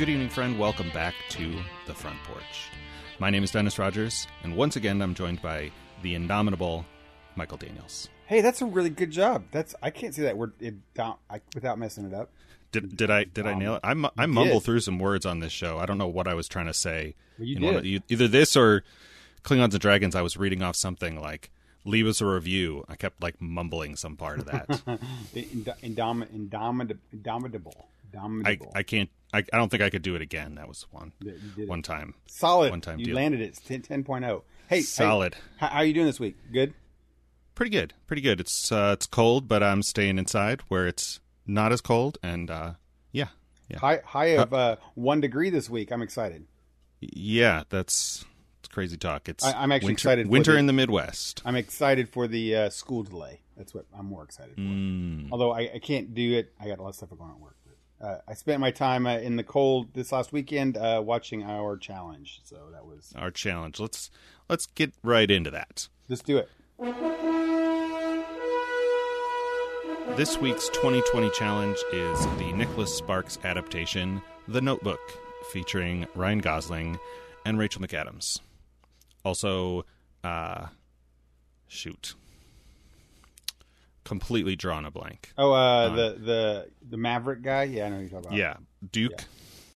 Good evening, friend. Welcome back to the front porch. My name is Dennis Rogers, and once again, I'm joined by the indomitable Michael Daniels. Hey, that's a really good job. That's I can't say that word I, without messing it up. Did, did I did I um, nail it? I, mu- I mumble through some words on this show. I don't know what I was trying to say. Well, you did. of- e- either this or Klingons and Dragons. I was reading off something like "Leave us a review." I kept like mumbling some part of that. Indom- indomit- indomitable. I, Indomitable. I can't. I, I don't think I could do it again. That was one Yeah, it. one time. Solid. one time you deal. landed it. It's 10, 10.0. Hey, Solid. Hey, how, how are you doing this week? Good. Pretty good. Pretty good. It's uh, it's cold, but I'm staying inside where it's not as cold, and uh, yeah, yeah, High high of uh, one degree this week. I'm excited. yeah. That's it's crazy talk. It's I- I'm actually winter, excited for Winter the- in the Midwest. I'm excited for the uh, school delay. That's what I'm more excited for. Mm. Although I, I can't do it. I got a lot of stuff going on at work. Uh, I spent my time uh, in the cold this last weekend uh, watching our challenge. So that was Our challenge. Let's let's get right into that. let's do it. This week's 2020 challenge is the Nicholas Sparks adaptation, The Notebook, featuring Ryan Gosling and Rachel McAdams. Also, uh, shoot, completely drawn a blank. Oh, uh, the the the Maverick guy. Yeah, I know who you're talking about. Yeah, Duke,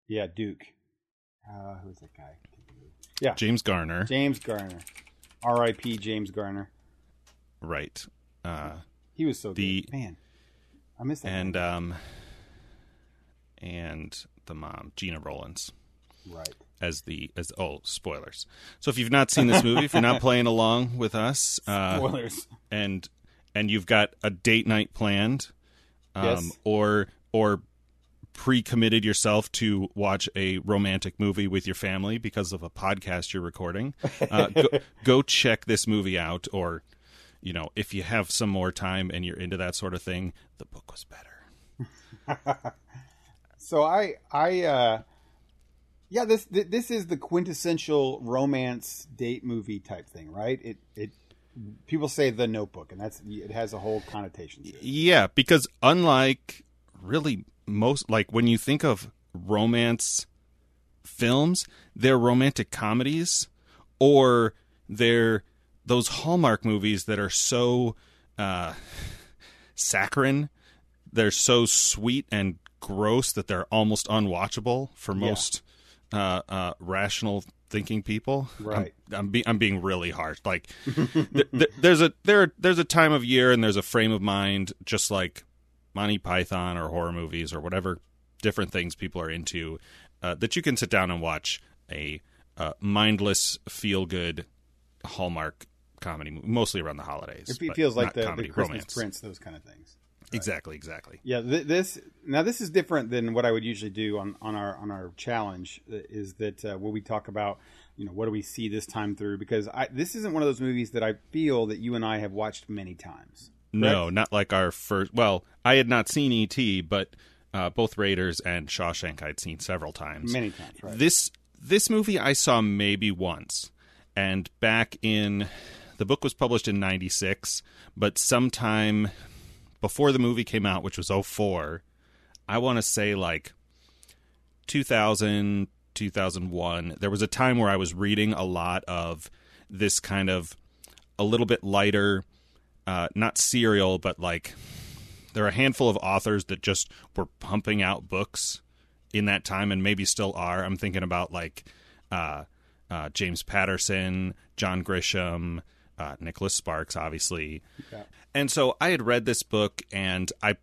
yeah, Duke. Uh, who's that guy? Yeah, James Garner, James Garner. R.I.P. James Garner. right? Uh, He was so The- good. Man, I miss that. and um, and the mom, Gena Rowlands. right. as the as oh spoilers. So if you've not seen this movie, if you're not playing along with us, uh, Spoilers. and and you've got a date night planned, um, Yes. or or pre-committed yourself to watch a romantic movie with your family because of a podcast you're recording, uh, go, go check this movie out. Or you know, if you have some more time and you're into that sort of thing, the book was better. So I I uh yeah this this is the quintessential romance date movie type thing, right? It it people say the Notebook, and that's it has a whole connotation. Yeah, because unlike really most like when you think of romance films, they're romantic comedies or they're those Hallmark movies that are so uh saccharine, they're so sweet and gross that they're almost unwatchable for most uh, uh, rational thinking people. Right. I'm, I'm, be- I'm being really harsh. Like, th- th- there's a there there's a time of year and there's a frame of mind, just like Monty Python or horror movies or whatever different things people are into, uh, that you can sit down and watch a uh, mindless, feel good Hallmark comedy, movie, mostly around the holidays. It feels like the, comedy, the Christmas romance. Prince, those kind of things. Exactly, exactly. Yeah, th- this now this is different than what I would usually do on, on our on our challenge. uh, Is that uh, where we talk about you know what do we see this time through? Because I, this isn't one of those movies that I feel that you and I have watched many times. No, not like our first. Well, I had not seen E.T., but uh, both Raiders and Shawshank I'd seen several times. Many times, right? This this movie I saw maybe once, and back in the book was published in '96, but sometime before the movie came out, which was 04, I want to say like 2000, 2001. There was a time where I was reading a lot of this kind of a little bit lighter, uh, not serial, but like there are a handful of authors that just were pumping out books in that time and maybe still are. I'm thinking about like uh, uh, James Patterson, John Grisham, uh, Nicholas Sparks, obviously. Yeah. And so I had read this book and I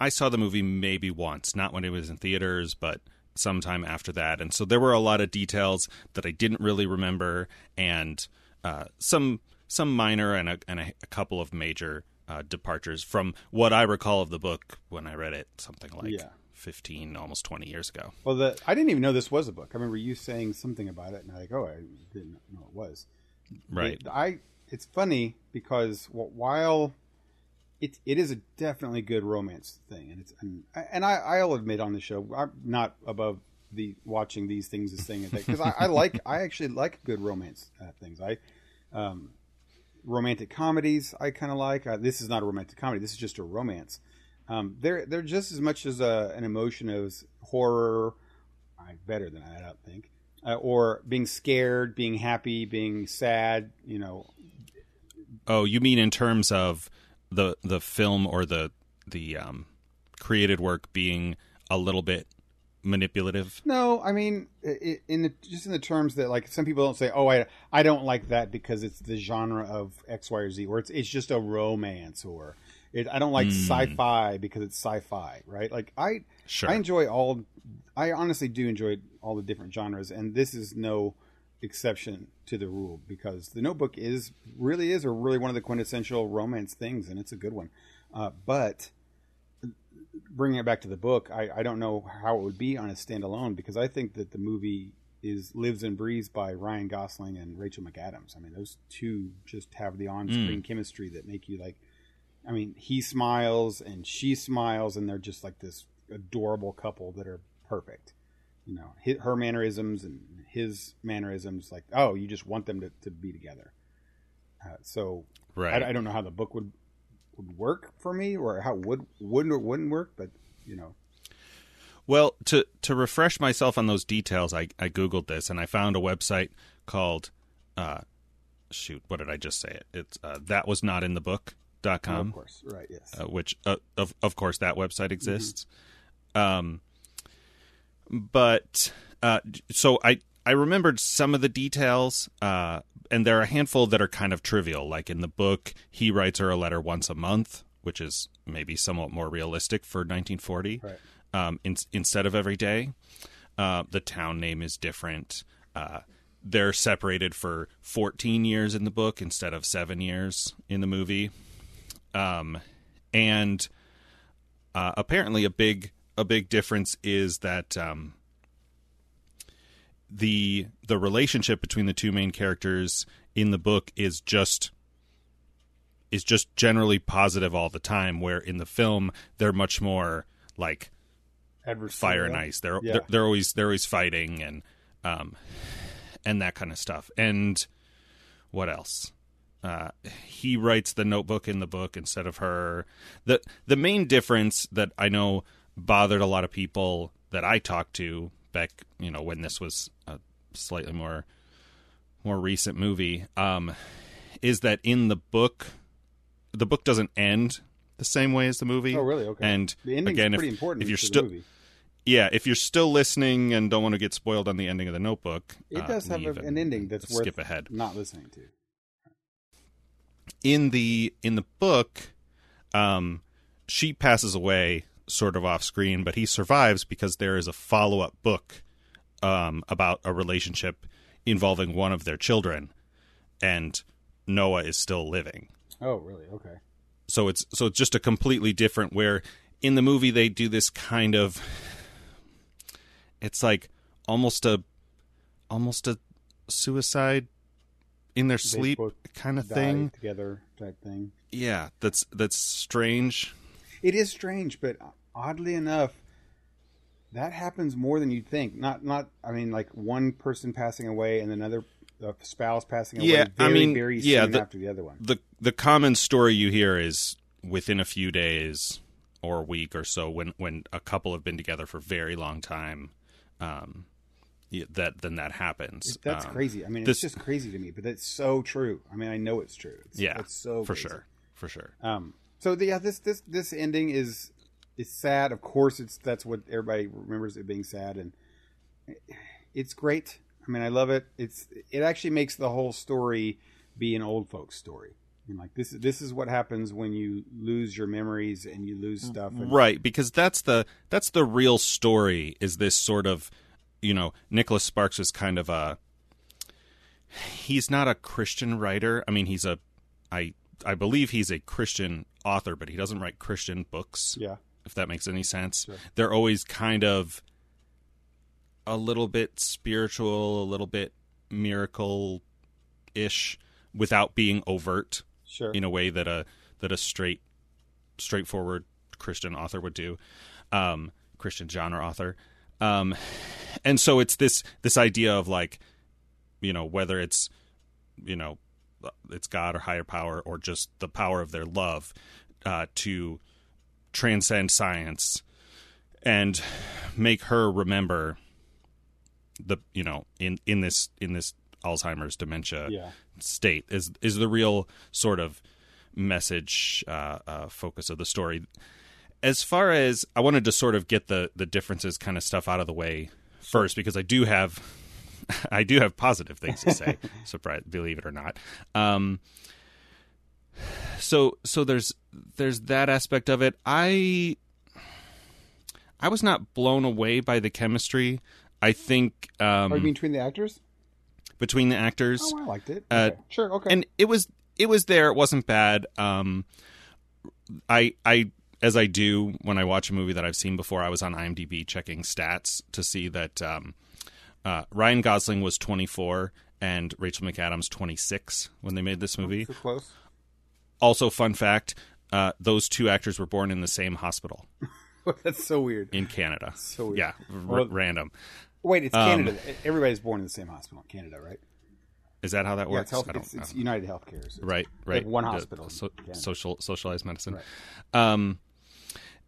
I saw the movie maybe once, not when it was in theaters, but sometime after that. And so there were a lot of details that I didn't really remember and uh, some some minor and a, and a, a couple of major uh, departures from what I recall of the book when I read it, something like Yeah. 15, almost 20 years ago. Well, the I didn't even know this was a book. I remember you saying something about it, and I like, oh, I didn't know it was. Right. I. It's funny because while it it is a definitely good romance thing, and it's and, and I I'll admit on the show I'm not above the watching these things as thing because I, I like I actually like good romance uh, things. I um, romantic comedies I kind of like. Uh, this is not a romantic comedy. This is just a romance. Um, they're they're just as much as a, an emotion as horror. I better than that. I don't think. Uh, or being scared, being happy, being sad. You know, Oh, you mean in terms of the the film or the the um, created work being a little bit manipulative? No, I mean, in the, just in the terms that like some people don't say, "Oh, I I don't like that because it's the genre of X, Y, or Z," or it's it's just a romance, or it, I don't like sci-fi because it's sci-fi, right? Like I Sure. I enjoy all. I honestly do enjoy all the different genres, and this is no exception to the rule because the Notebook is really is a really one of the quintessential romance things, and it's a good one. Uh, but bringing it back to the book, I, I don't know how it would be on a standalone because I think that the movie is lives and breathes by Ryan Gosling and Rachel McAdams. I mean, those two just have the on-screen chemistry that make you like. I mean, he smiles and she smiles, and they're just like this adorable couple that are perfect. You know, her mannerisms and his mannerisms, like oh, you just want them to, to be together. Uh, so right. I, I don't know how the book would would work for me, or how it would would or wouldn't work, but you know, Well, to to refresh myself on those details, I, I googled this and I found a website called uh, shoot, what did I just say? It it's uh, that was not in the book dot com. of course, right? Yes. uh, which uh, of of course that website exists. Um, but uh, so I I remembered some of the details, uh, and there are a handful that are kind of trivial. Like in the book, he writes her a letter once a month, which is maybe somewhat more realistic for 1940. Right. Um, in, instead of every day, uh, the town name is different. Uh, they're separated for 14 years in the book instead of seven years in the movie um, and uh, apparently a big a big difference is that um, the the relationship between the two main characters in the book is just is just generally positive all the time where in the film they're much more like Adversarial. fire and ice they're, Yeah. they're they're always they're always fighting and um and that kind of stuff and what else uh, he writes the notebook in the book instead of her. the The main difference that I know bothered a lot of people that I talked to back, you know, when this was a slightly more more recent movie, um, is that in the book, the book doesn't end the same way as the movie. Oh, really? Okay. And again, pretty if, important if you're still yeah, if you're still listening and don't want to get spoiled on the ending of the Notebook, It uh, does have a, an ending that's worth skip ahead. not listening to. in the in the book um she passes away sort of off screen but he survives because there is a follow-up book um about a relationship involving one of their children and Noah is still living Oh, really? Okay. so it's so it's just a completely different where in the movie they do this kind of it's like almost a almost a suicide in their sleep kind of thing together type thing. yeah that's that's strange It is strange, but oddly enough, that happens more than you'd think. Not, not. I mean, like one person passing away and another uh, spouse passing away. Yeah, I mean, very yeah, soon the- after the other one. the the common story you hear is within a few days or a week or so when when a couple have been together for a very long time um that then that happens That's Um, crazy. I mean, this- it's just crazy to me, but that's so true. I mean, I know it's true. It's, yeah it's so for crazy. sure for sure Um, so the, yeah, this this this ending is is sad. Of course, it's that's what everybody remembers it being sad, and it's great. I mean, I love it. It's it actually makes the whole story be an old folks story. And like this is this is what happens when you lose your memories and you lose mm-hmm. stuff. And, right because that's the that's the real story is this sort of you know Nicholas Sparks is kind of a he's not a Christian writer I mean he's a I I believe he's a Christian author but he doesn't write Christian books Yeah, if that makes any sense. Sure. They're always kind of a little bit spiritual, a little bit miracle ish without being overt sure. in a way that a that a straight straightforward Christian author would do. Um Christian genre author. Um and so it's this this idea of like you know whether it's you know it's God or higher power or just the power of their love uh, to transcend science and make her remember the you know in in this in this Alzheimer's dementia Yeah. state is is the real sort of message uh, uh, focus of the story. As far as I wanted to sort of get the the differences kind of stuff out of the way first because I do have I do have positive things to say. surprise, believe it or not. Um, so so there's there's that aspect of it. I I was not blown away by the chemistry. I think um, Are you between the actors? between the actors Oh, I liked it. Uh, Okay. Sure. Okay. and it was it was there it wasn't bad um i i as i do when i watch a movie that i've seen before i was on imdb checking stats to see that um uh, ryan gosling was 24 and rachel mcadams 26 when they made this movie so close. Also fun fact uh, those two actors were born in the same hospital That's so weird. in canada So weird. yeah r- Well- random Wait, it's Um, Canada. Everybody's born in the same hospital in Canada, right? is that how that Yeah, works it's, health, it's, it's. United Healthcare. so right right have one hospital. so- social socialized medicine Right. um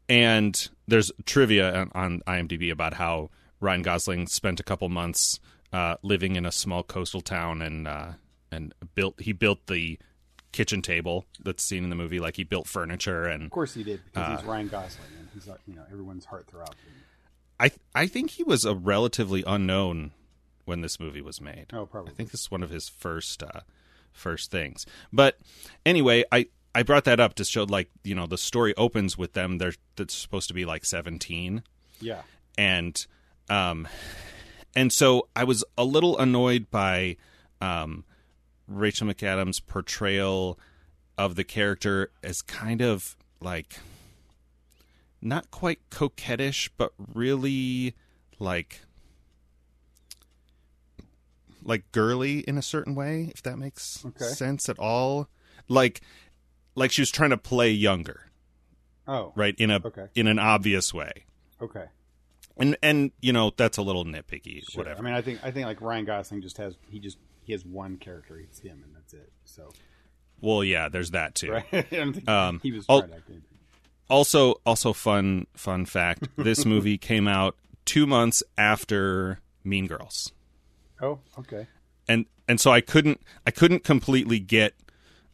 and there's trivia on, on imdb about how ryan gosling spent a couple months uh, living in a small coastal town and uh, and built he built the kitchen table that's seen in the movie like he built furniture and Of course he did because Uh, he's Ryan Gosling and he's like, you know everyone's heartthrob. i i think he was a relatively unknown when this movie was made Oh, probably. I think this is one of his first uh, first things. But anyway, I I brought that up to show like you know the story opens with them. They're that's supposed to be like seventeen, Yeah. and um, and so I was a little annoyed by um, Rachel McAdams' portrayal of the character as kind of like not quite coquettish, but really like like girly in a certain way, if that makes Okay. sense at all. Like like she was trying to play younger, Oh. right? In a Okay. in an obvious way. Okay. And and you know, that's a little nitpicky, Sure. whatever. I mean, I think I think like Ryan Gosling just has he just he has one character. It's him, and that's it. So well, yeah, there's that too. right. I don't think Um, he was I'll- trying to act anything. Also also fun fun fact, this movie came out 2 months after Mean Girls. Oh, okay. and and so I couldn't I couldn't completely get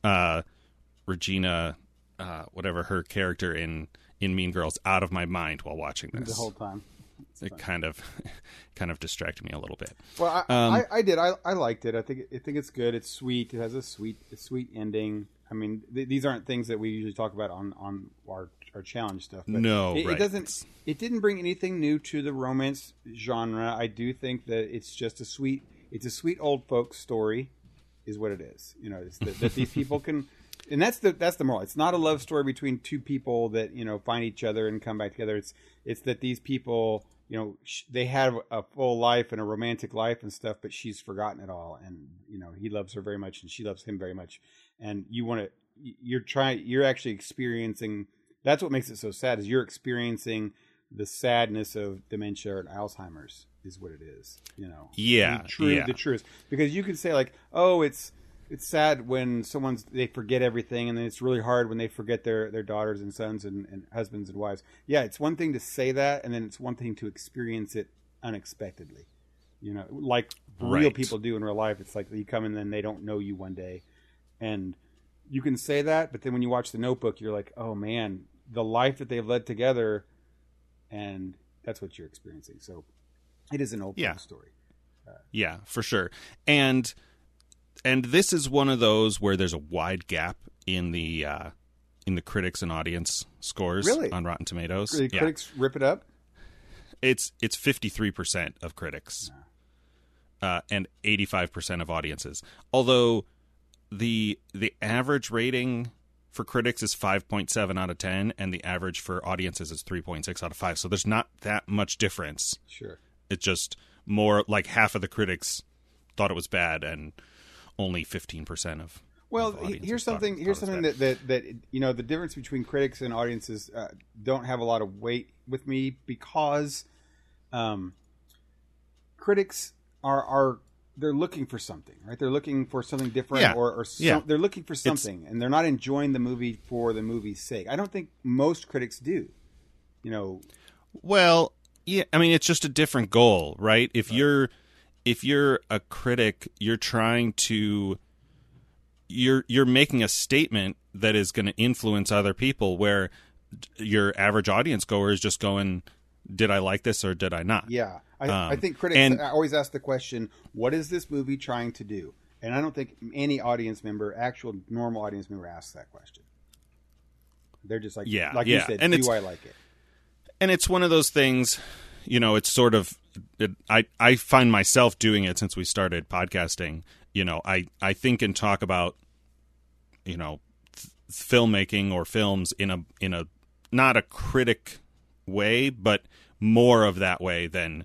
uh, Regina, uh, whatever her character in in Mean Girls, out of my mind while watching this The whole time. It kind of kind of distracted me a little bit. Well, I, Um, I, I did. I, I liked it. I think I think it's good. It's sweet. It has a sweet a sweet ending. I mean, th- these aren't things that we usually talk about on on our our challenge stuff. But No, it, right. it doesn't. It didn't bring anything new to the romance genre. I do think that it's just a sweet. It's a sweet old folks story, is what it is. You know, it's that, that these people can. And that's the that's the moral. It's not a love story between two people that you know find each other and come back together. It's it's that these people you know they have a full life and a romantic life and stuff, but she's forgotten it all. And you know he loves her very much and she loves him very much. And you want to you're trying you're actually experiencing. That's what makes it so sad is you're experiencing the sadness of dementia and Alzheimer's is what it is. You know. Yeah, The true yeah. the truth because you can say like oh it's it's sad when someone's they forget everything and then it's really hard when they forget their their daughters and sons and, and husbands and wives. Yeah it's one thing to say that and then it's one thing to experience it unexpectedly. You know like real people do in real life it's like you come and then they don't know you one day. And you can say that but then when you watch the notebook you're like oh man the life that they've led together and that's what you're experiencing. So it is an old Yeah. story. Uh, yeah, for sure. And and this is one of those where there's a wide gap in the uh, in the critics and audience scores Really? on Rotten Tomatoes. the yeah. critics rip it up? It's it's 53% of critics. Uh, and 85% of audiences. Although the the average rating for critics is 5.7 out of 10 and the average for audiences is 3.6 out of 5 so there's not that much difference. Sure. It's just more like half of the critics thought it was bad and only 15% of Well, here's something. Here's something that, that that you know the difference between critics and audiences uh, don't have a lot of weight with me because um, critics are are they're looking for something, right? They're looking for something different, Yeah. or, or some, Yeah. they're looking for something, and they're not enjoying the movie for the movie's sake. I don't think most critics do. You know, Well, yeah, I mean it's just a different goal, right? If you're if you're a critic, you're trying to you're you're making a statement that is going to influence other people where your average audience goer is just going did I like this or did I not? Yeah, I, Um, I think critics and- I always ask the question, "What is this movie trying to do?" And I don't think any audience member, actual normal audience member, asks that question. They're just like, Yeah, like you said, And do I like it? and it's one of those things you know it's sort of it, i i find myself doing it since we started podcasting. You know i i think and talk about you know th- filmmaking or films in a in a not a critic way but more of that way than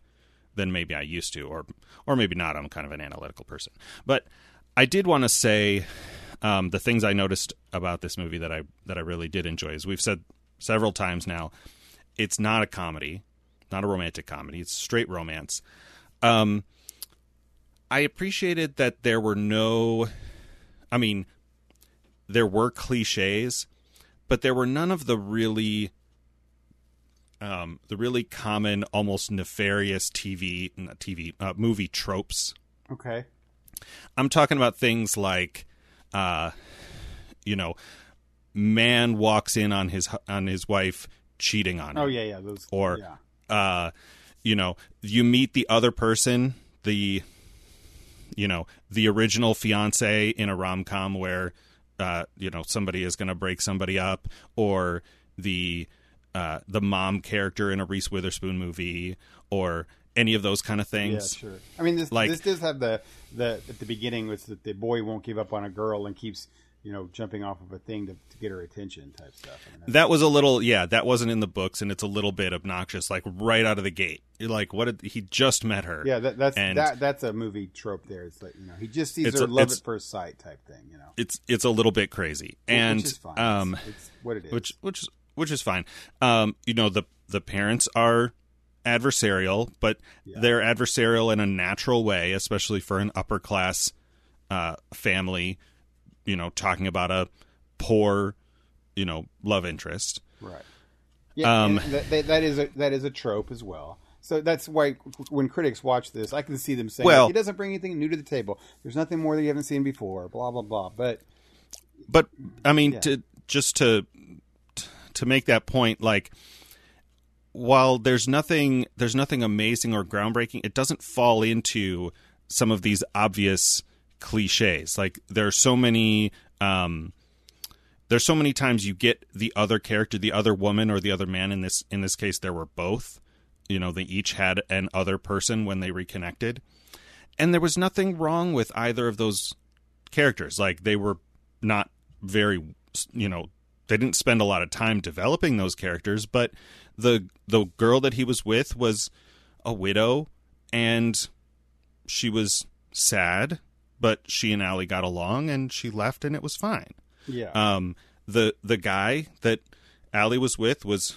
than maybe i used to or or maybe not. I'm kind of an analytical person. But i did want to say um, the things i noticed about this movie that i that i really did enjoy is we've said several times now it's not a comedy, not a romantic comedy. It's straight romance. Um, I appreciated that there were no, I mean, there were cliches, but there were none of the really, um, the really common, almost nefarious TV, not TV, uh, movie tropes. Okay. I'm talking about things like, uh, you know, man walks in on his on his wife cheating on him Oh yeah, yeah. Those or yeah. Uh you know you meet the other person the you know the original fiance in a rom-com where uh you know somebody is going to break somebody up or the uh the mom character in a Reese Witherspoon movie or any of those kind of things. Yeah, sure. I mean, this Like- this does have the the at the beginning was that the boy won't give up on a girl and keeps you know jumping off of a thing to, to get her attention type stuff. I mean, that was a little yeah that wasn't in the books and it's a little bit obnoxious like right out of the gate you're like what did he just met her yeah, that, that's and- that that's a movie trope. There, it's like you know he just sees her a- love at first sight type thing. You know, it's it's a little bit crazy and which is fine. um it's, it's what it is. which which is which is fine. Um, you know the the parents are adversarial, but Yeah. they're adversarial in a natural way, especially for an upper class uh, family. You know, talking about a poor, you know, love interest. Right. Yeah, Um, that, that, is a that is a trope as well. So that's why when critics watch this, I can see them saying, Well- "He doesn't bring anything new to the table. There's nothing more that you haven't seen before." Blah blah blah. But But I mean, Yeah. to just to to make that point, like while there's nothing there's nothing amazing or groundbreaking, it doesn't fall into some of these obvious cliches. Like there are so many um there's so many times you get the other character, the other woman or the other man in this in this case there were both. You know, they each had an other person when they reconnected. And there was nothing wrong with either of those characters. Like they were not very you know, they didn't spend a lot of time developing those characters, but the the girl that he was with was a widow and she was sad, but she and Allie got along and she left and it was fine. yeah, Um, the the guy that Allie was with was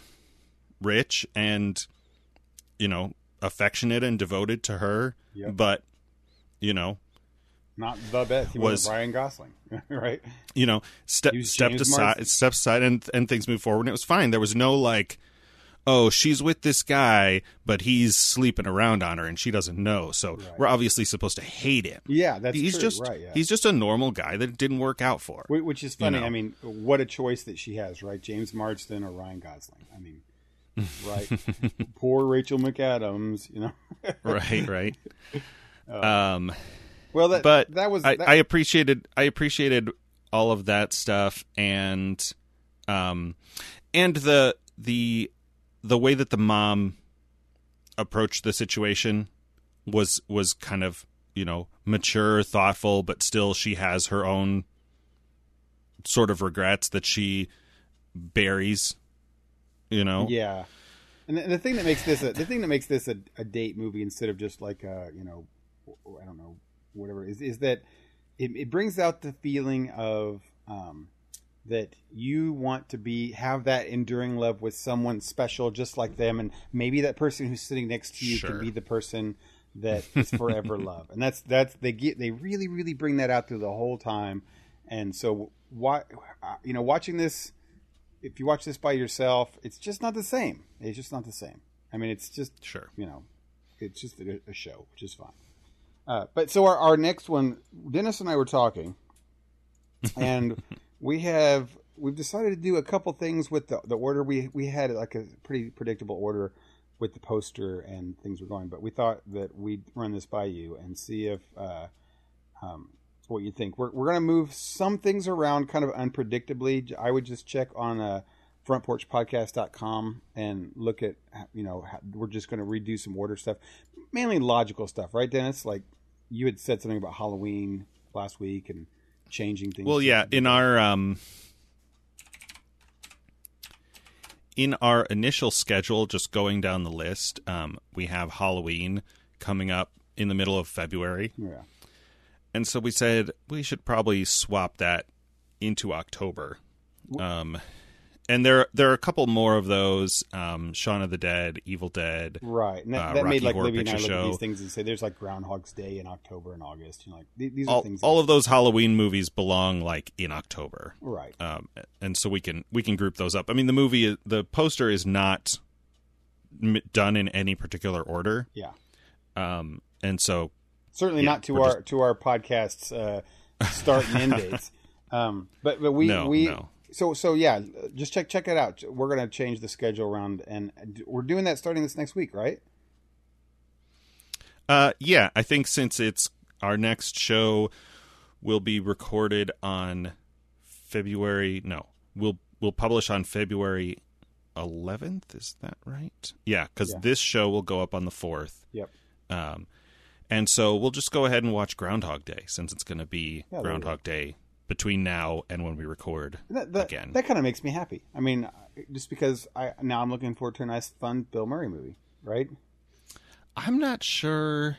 rich and you know affectionate and devoted to her, Yep. but you know not the best. He was- Ryan Gosling, right? you know ste- stepped aside stepped aside and and things moved forward and it was fine. There was no like. Oh, she's with this guy, but he's sleeping around on her, and she doesn't know. So Right. we're obviously supposed to hate him. Yeah, that's he's true. just right. Yeah. he's just a normal guy that it didn't work out for. Which is funny. know. I mean, what a choice that she has, right? James Marsden or Ryan Gosling. I mean, right? Poor Rachel McAdams. You know. right, right. um, Well, that but that was I, that, I appreciated I appreciated all of that stuff and um and the the the way that the mom approached the situation was was kind of you know mature thoughtful but still she has her own sort of regrets that she buries you know? Yeah, and the, the thing that makes this a, the thing that makes this a, a date movie instead of just like a you know I don't know whatever is is that it, it brings out the feeling of um, that you want to be have that enduring love with someone special just like them, and maybe that person who's sitting next to you Sure. can be the person that is forever love, and that's that's they get they really really bring that out through the whole time, and so why you know watching this if you watch this by yourself, it's just not the same. It's just not the same. I mean, it's just sure you know, it's just a, a show, which is fine. Uh, but so our, our next one, Dennis and I were talking, and we have we've decided to do a couple things with the the order. We we had like a pretty predictable order with the poster and things were going, but we thought that we'd run this by you and see if uh, um, what you think. We're we're gonna move some things around kind of unpredictably. I would just check on uh, frontporchpodcast.com and look at you know we're just going to redo some order stuff, mainly logical stuff, right, Dennis? Like you had said something about Halloween last week and changing things. Well, yeah, in our um, in our initial schedule, just going down the list, um, we have Halloween coming up in the middle of February, yeah, and so we said we should probably swap that into October. Um, and there there are a couple more of those um, Shaun of the Dead, Evil Dead. right. And that, Uh, that made like Horror Libby and I Picture look at these things and say there's like Groundhog's Day in October and August. You know, like these are All, things. all of those Halloween movies belong like in October. right. um, and so we can we can group those up. I mean, the movie, the poster is not m- done in any particular order, yeah. um, and so Certainly Yeah, not to our to our podcast's uh, start and end dates. Um, but but we No, we no. So so yeah, just check check it out. We're gonna change the schedule around, and we're doing that starting this next week, right? uh, yeah, I think since it's our next show will be recorded on February. No, we'll we'll publish on February 11th. Is that right? Yeah, because Yeah. this show will go up on the fourth. Yep. Um, and so we'll just go ahead and watch Groundhog Day since it's going to be Yeah, Groundhog Day between now and when we record That that, again. that kind of makes me happy. I mean, just because I now I'm looking forward to a nice, fun Bill Murray movie, right? I'm not sure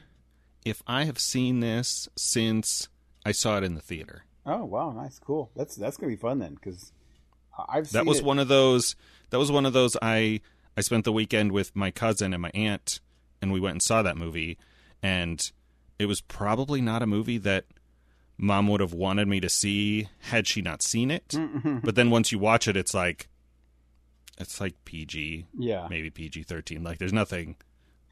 if I have seen this since I saw it in the theater. Oh wow, nice, cool. That's that's gonna be fun then, because I've seen That was it. one of those. That was one of those. I I spent the weekend with my cousin and my aunt, and we went and saw that movie. And it was probably not a movie that mom would have wanted me to see had she not seen it. But then once you watch it, it's like it's like PG, Yeah, maybe PG thirteen. Like there's nothing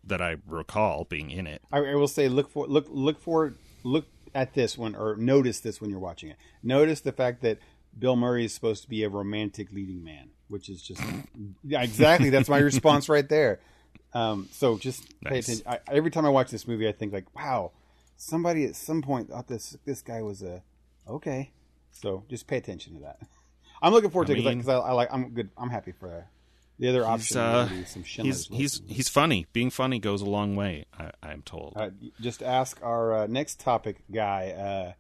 that I recall being in it. I, I will say look for look look for look at this one or notice this when you're watching it. Notice the fact that Bill Murray is supposed to be a romantic leading man, which is just yeah, exactly that's my response right there. Um, so just pay attention. I, every time I watch this movie, I think like, wow, somebody at some point thought this this guy was a okay. So just pay attention to that. I'm looking forward I to it because I, I like I'm good. I'm happy for uh, the other option. uh, would be some He's Schindler's he's List. he's funny. Being funny goes a long way. I, I'm told. Uh, just ask our uh, next topic guy,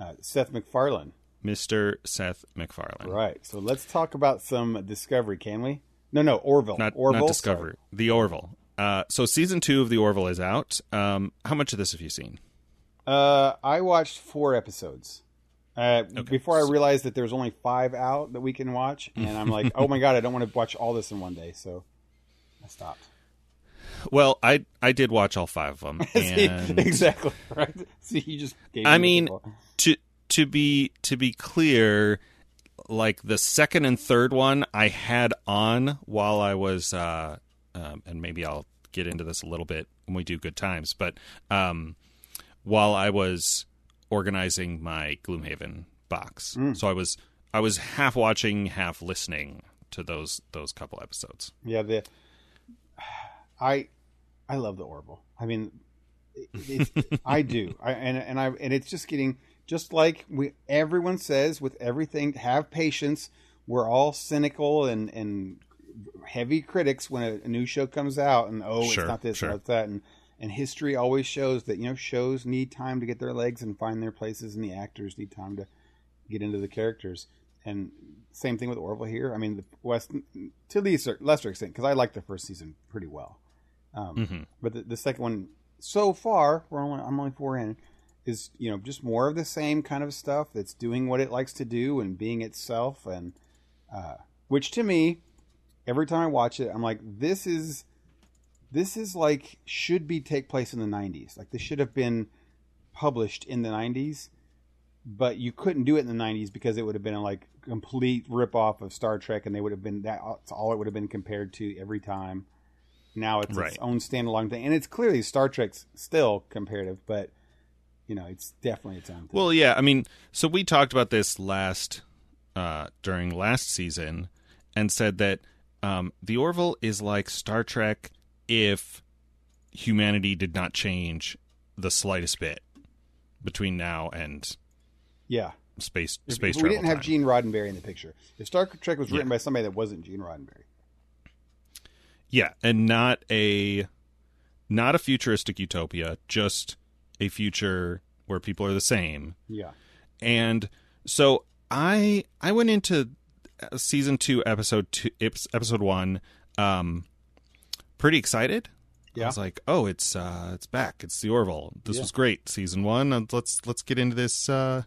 uh, uh, Seth MacFarlane. Mr. Seth MacFarlane. Right. So let's talk about some Discovery, can we? No, no, Orville. Not, Orville. not Discovery. The Orville. Uh, so season two of The Orville is out. Um, how much of this have you seen? Uh, I watched four episodes. Uh, Before I realized that there's only five out that we can watch, and I'm like, oh my god, I don't want to watch all this in one day, so I stopped. Well, I I did watch all five of them, See, exactly right. See, you just. Gave I me mean, to to be to be clear, like the second and third one, I had on while I was, uh, um, and maybe I'll get into this a little bit when we do good times, but um, while I was organizing my Gloomhaven box, mm. so I was I was half watching, half listening to those those couple episodes. Yeah, the I I love the Orville. I mean, it's, I do. I and and I and it's just getting just like we everyone says with everything. Have patience. We're all cynical and and heavy critics when a, a new show comes out, and oh, Sure, it's not this, sure. not that, and and history always shows that you know shows need time to get their legs and find their places, and the actors need time to get into the characters. And same thing with Orville here. I mean, the West to the lesser, extent because I like the first season pretty well, um, Mhm. but the, the second one so far, we're only I'm only four in, is you know just more of the same kind of stuff that's doing what it likes to do and being itself, and uh, which to me, every time I watch it, I'm like, this is this is like should be take place in the 90s. Like this should have been published in the 90s, but you couldn't do it in the 90s because it would have been a like complete rip off of Star Trek, and they would have been that that's all it would have been compared to every time. Now it's Right. its own standalone thing, and it's clearly Star Trek's still comparative, but you know, it's definitely its own thing. Well, yeah, I mean, so we talked about this last uh, during last season, and said that um, the Orville is like Star Trek if humanity did not change the slightest bit between now and yeah, space if, space if we didn't have time. Gene Roddenberry in the picture, if Star Trek was written Yeah. by somebody that wasn't Gene Roddenberry, Yeah, and not a not a futuristic utopia, just a future where people are the same. yeah, And so I I went into season 2 episode 2 episode 1 um pretty excited. I Yeah. was like, "Oh, it's uh it's back. It's the Orville. This Yeah. was great. Season 1. Uh, let's let's get into this uh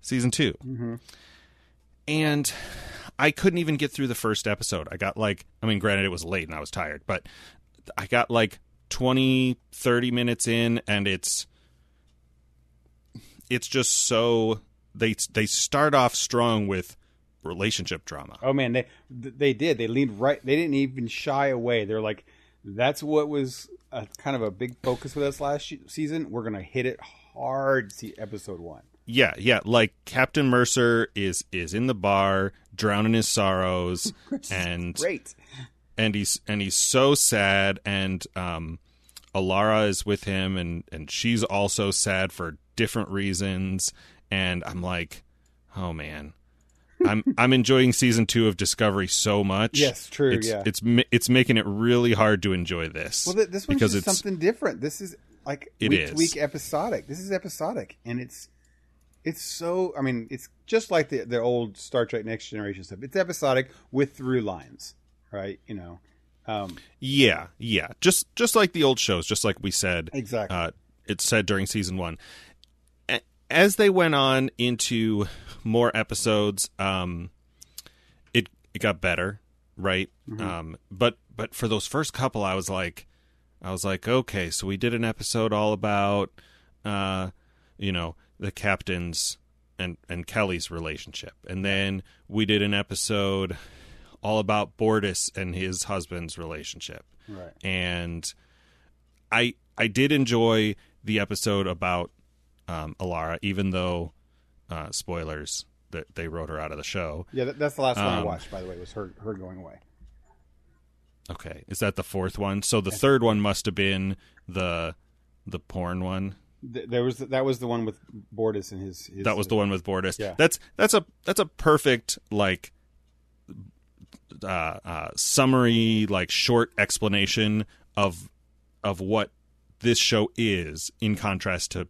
season 2." Mhm. And I couldn't even get through the first episode. I got like I mean, granted it was late and I was tired, but I got like 20 30 minutes in and it's it's just so they they start off strong with relationship drama. Oh man, they they did. They leaned right. They didn't even shy away. They're like, that's what was a, kind of a big focus with us last season. We're gonna hit it hard. See episode one. Yeah, yeah, like Captain Mercer is is in the bar drowning his sorrows and Great. and he's and he's so sad and um Alara is with him and and she's also sad for different reasons and I'm like oh man I'm I'm enjoying season 2 of Discovery so much Yes, true, it's, yeah. it's it's making it really hard to enjoy this Well, th- this one's because just it's something different. This is like It week is. to week episodic. This is episodic, and it's it's so. I mean, it's just like the the old Star Trek Next Generation stuff. It's episodic with through lines, right? You know, um, yeah yeah just just like the old shows just like we said exactly. uh, it said during season one. As they went on into more episodes, um, it it got better, right? Um, but but for those first couple, I was like, I was like, okay, so we did an episode all about, uh, you know, the captain's and and Kelly's relationship, and then we did an episode all about Bortus and his husband's relationship right. and I I did enjoy the episode about um, Alara, even though uh, spoilers that they wrote her out of the show. Yeah, that, that's the last one I Um, watched. By the way, was her her going away. Okay, is that the fourth one? So the third one must have been the the porn one. Th- There was that was the one with Bortus and his. his That was the one with Bortus. Yeah. That's that's a that's a perfect like uh, uh, summary, like short explanation of of what this show is in contrast to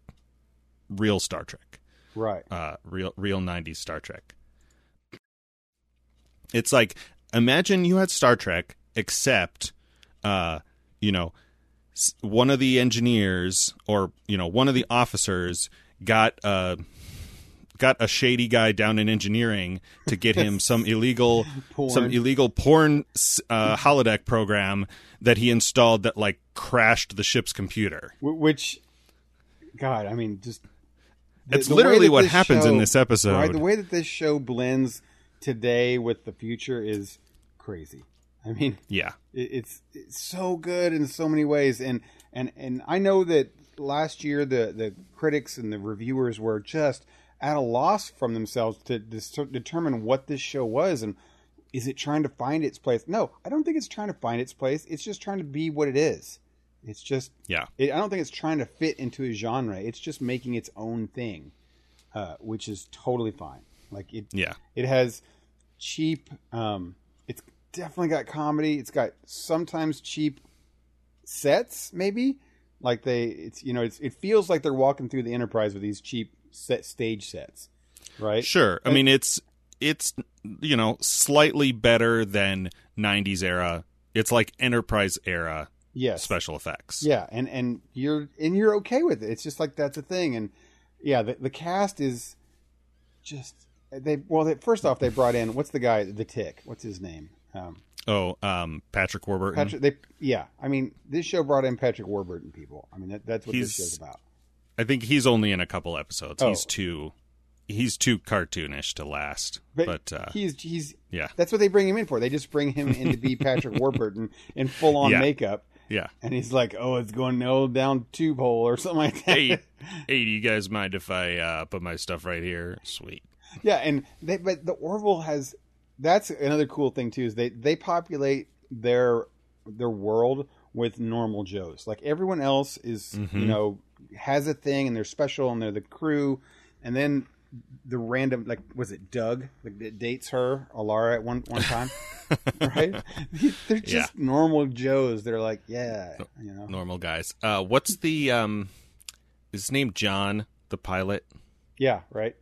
real Star Trek. right. uh, real real '90s Star Trek. It's like imagine you had Star Trek, except, uh, you know, one of the engineers or you know one of the officers got uh got a shady guy down in engineering to get him some illegal Porn. some illegal porn uh, holodeck program that he installed that like crashed the ship's computer. Which, God, I mean, just It's the literally what happens in this episode. Right, the way that this show blends today with the future is crazy. I mean, Yeah. it, it's it's so good in so many ways, and and and I know that last year the the critics and the reviewers were just at a loss from themselves to dis- determine what this show was and is it trying to find its place? No, I don't think it's trying to find its place. It's just trying to be what it is. It's just Yeah. it, I don't think it's trying to fit into a genre. It's just making its own thing, uh, which is totally fine. Like it, Yeah. it has cheap. Um, it's definitely got comedy. It's got sometimes cheap sets, maybe like they. It's you know, it's, it feels like they're walking through the Enterprise with these cheap set stage sets, right? Sure. I mean, it's it's you know slightly better than '90s era. It's like Enterprise era Yes. special effects. Yeah, and and you're and you're okay with it. It's just like that's a thing, and yeah, the the cast is just they. Well, they, first off, they brought in what's the guy, the Tick? What's his name? Um, Oh, um, Patrick Warburton. Patrick. They yeah. I mean, this show brought in Patrick Warburton. People. I mean, that, that's what He's- this show's about. I think he's only in a couple episodes. Oh. He's too he's too cartoonish to last. But, But, uh, he's he's yeah, that's what they bring him in for. They just bring him in to be Patrick Warburton in full on Yeah. makeup. Yeah. and he's like, "Oh, it's going nail down tube hole or something like that." Hey, hey, do you guys mind if I uh, put my stuff right here? Sweet. Yeah, and they but the Orville has that's another cool thing too is they they populate their their world with normal Joes. Like everyone else is, Mhm. you know, has a thing and they're special and they're the crew, and then the random like was it Doug like, that dates her Alara at one one time, right? They're just Yeah. normal Joes. They're like, yeah, you know, Normal guys. Uh, what's the um? Is his name John, the pilot? yeah, right.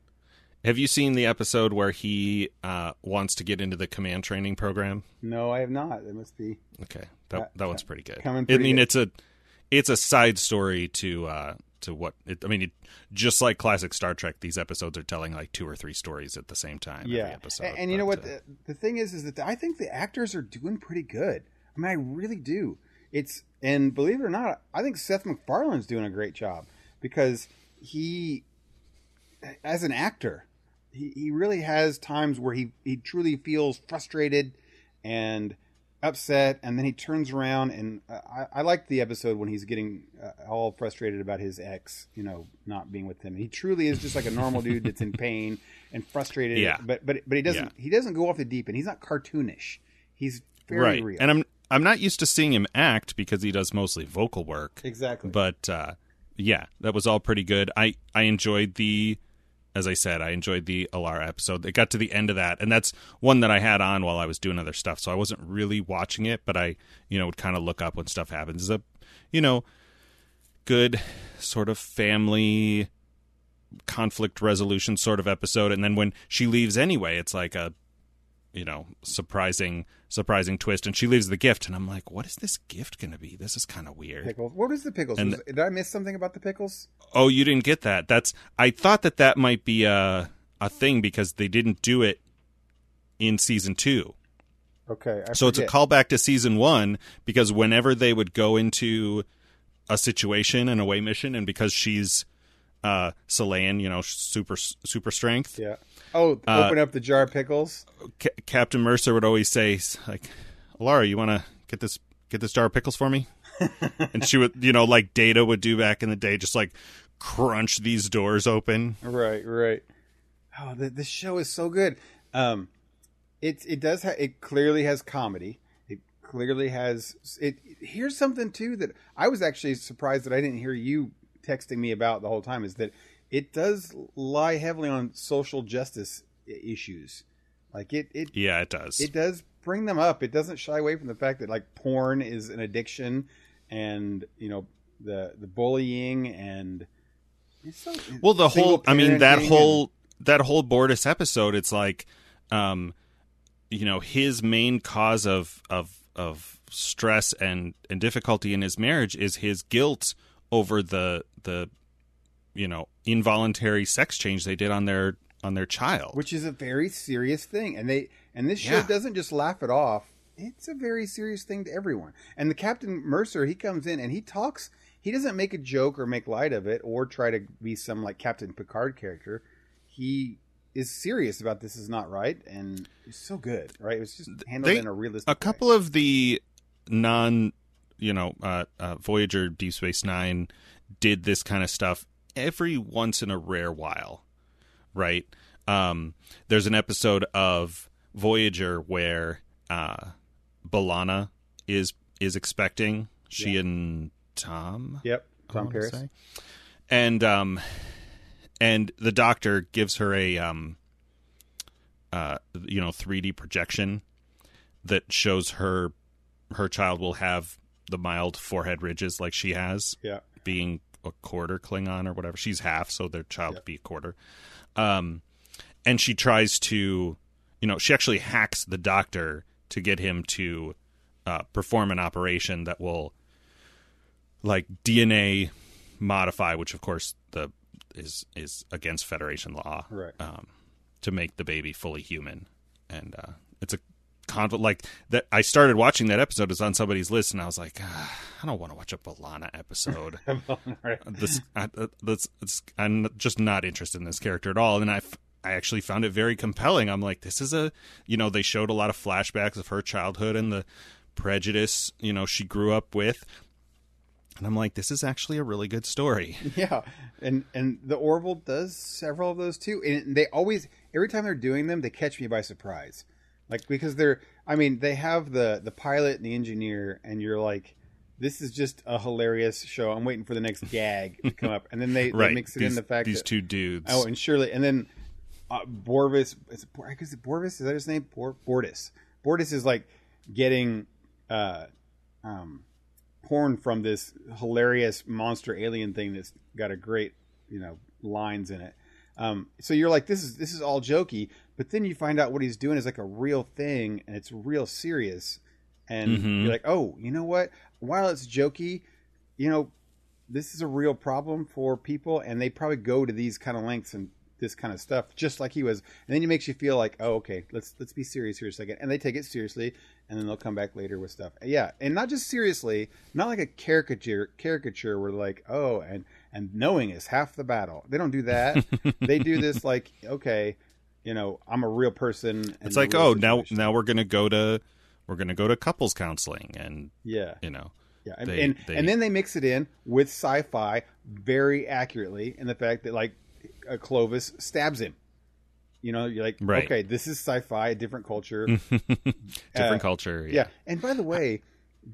Have you seen the episode where he uh, wants to get into the command training program? No, I have not. It must be Okay, that Uh, that one's pretty good. coming I mean, good. it's a it's a side story to uh to what it, I mean. It, just like classic Star Trek, these episodes are telling like two or three stories at the same time. every yeah episode. and, and you know what uh, the, the thing is is that i think the actors are doing pretty good i mean i really do it's and believe it or not i think seth macfarlane's doing a great job because he as an actor he, he really has times where he, he truly feels frustrated and upset and then he turns around and uh, I, I like the episode when he's getting uh, all frustrated about his ex you know not being with him he truly is just like a normal dude that's in pain and frustrated Yeah. but but but he doesn't Yeah. he doesn't go off the deep end he's not cartoonish he's very right, real and I'm I'm not used to seeing him act because he does mostly vocal work. exactly But uh, yeah, that was all pretty good. I I enjoyed the, as I said, I enjoyed the Alara episode. It got to the end of that, and that's one that I had on while I was doing other stuff, so I wasn't really watching it, but I you know would kind of look up when stuff happens. It's a you know good sort of family conflict resolution sort of episode, and then when she leaves anyway, it's like a you know surprising surprising twist and she leaves the gift and i'm like what is this gift going to be? This is kind of weird. Pickles. What is the pickles? And- Was- did i miss something about the pickles? Oh, you didn't get that. That's I thought that that might be a a thing because they didn't do it in season 2. okay I so it's a callback to season 1 because whenever they would go into a situation an away mission and because she's uh Xelayan, you know, super super strength. yeah oh Uh, open up the jar of pickles Ca Captain Mercer would always say like, "Laura, you want to get this get this jar of pickles for me?" and she would, you know, like Data would do back in the day just like crunch these doors open. Right, right. Oh, the, this show is so good. Um, it it does. Ha- it clearly has comedy. It clearly has. It here's something too that I was actually surprised that I didn't hear you texting me about the whole time. Is that it does lie heavily on social justice issues. Like it, it Yeah, it does. it does bring them up. It doesn't shy away from the fact that like porn is an addiction, and you know the the bullying and it's so, well, the whole I mean that whole that whole Bortus episode it's like um you know, his main cause of of of stress and and difficulty in his marriage is his guilt over the the you know, involuntary sex change they did on their on their child. which is a very serious thing and they and this show Yeah. doesn't just laugh it off it's a very serious thing to everyone and the captain mercer he comes in and he talks he doesn't make a joke or make light of it or try to be some like captain picard character he is serious about this is not right and it's so good right it was just handled They- in a realistic a way. couple of the non you know uh, uh, voyager deep space nine did this kind of stuff every once in a rare while right um there's an episode of voyager where uh B'Elanna is is expecting she Yeah. and tom yep tom paris say. and um and the doctor gives her a um uh you know 3D projection that shows her her child will have the mild forehead ridges like she has yeah. being a quarter Klingon or whatever. She's half so their child Yeah. would be a quarter. Um and she tries to you know she actually hacks the doctor to get him to uh, perform an operation that will like DNA modify, which of course the is is against Federation law, right. um, to make the baby fully human, and uh, it's a conflict like that. I started watching that episode is on somebody's list, and I was like, ah, I don't want to watch a B'Elanna episode. right this, I, uh, I'm just not interested in this character at all, and I, I actually found it very compelling. I'm like, this is a, you know, they showed a lot of flashbacks of her childhood and the prejudice you know she grew up with and i'm like this is actually a really good story Yeah, and and the Orville does several of those too, and they always every time they're doing them, they catch me by surprise, like because they're I mean they have the the pilot and the engineer, and you're like, this is just a hilarious show. I'm waiting for the next gag to come up, and then they, right they mix it these, in the fact these that two dudes oh, and Shirley, and then uh, Borvis, is it, I guess it Borvis is that his name? Bor- Bortus. Bortus is like getting uh, um, porn from this hilarious monster alien thing that's got a great, you know, lines in it. Um, so you're like, this is this is all jokey, but then you find out what he's doing is like a real thing, and it's real serious. And Mhm. you're like, oh, you know what? While it's jokey, you know, this is a real problem for people, and they probably go to these kind of lengths and this kind of stuff, just like he was. And then it makes you feel like, oh, okay, let's let's be serious here a second. And they take it seriously, and then they'll come back later with stuff. Yeah, and not just seriously, not like a caricature caricature where like, oh, and and knowing is half the battle. They don't do that. they do this like, okay, you know, I'm a real person. and it's like oh now situation. now we're gonna go to we're gonna go to couples counseling and yeah. you know Yeah, and They- and, they- and then they mix it in with sci-fi very accurately in the fact that like uh, Clovis stabs him. You know, you're like, Right. okay, this is sci-fi, a different culture. different Uh, culture yeah, and by the way,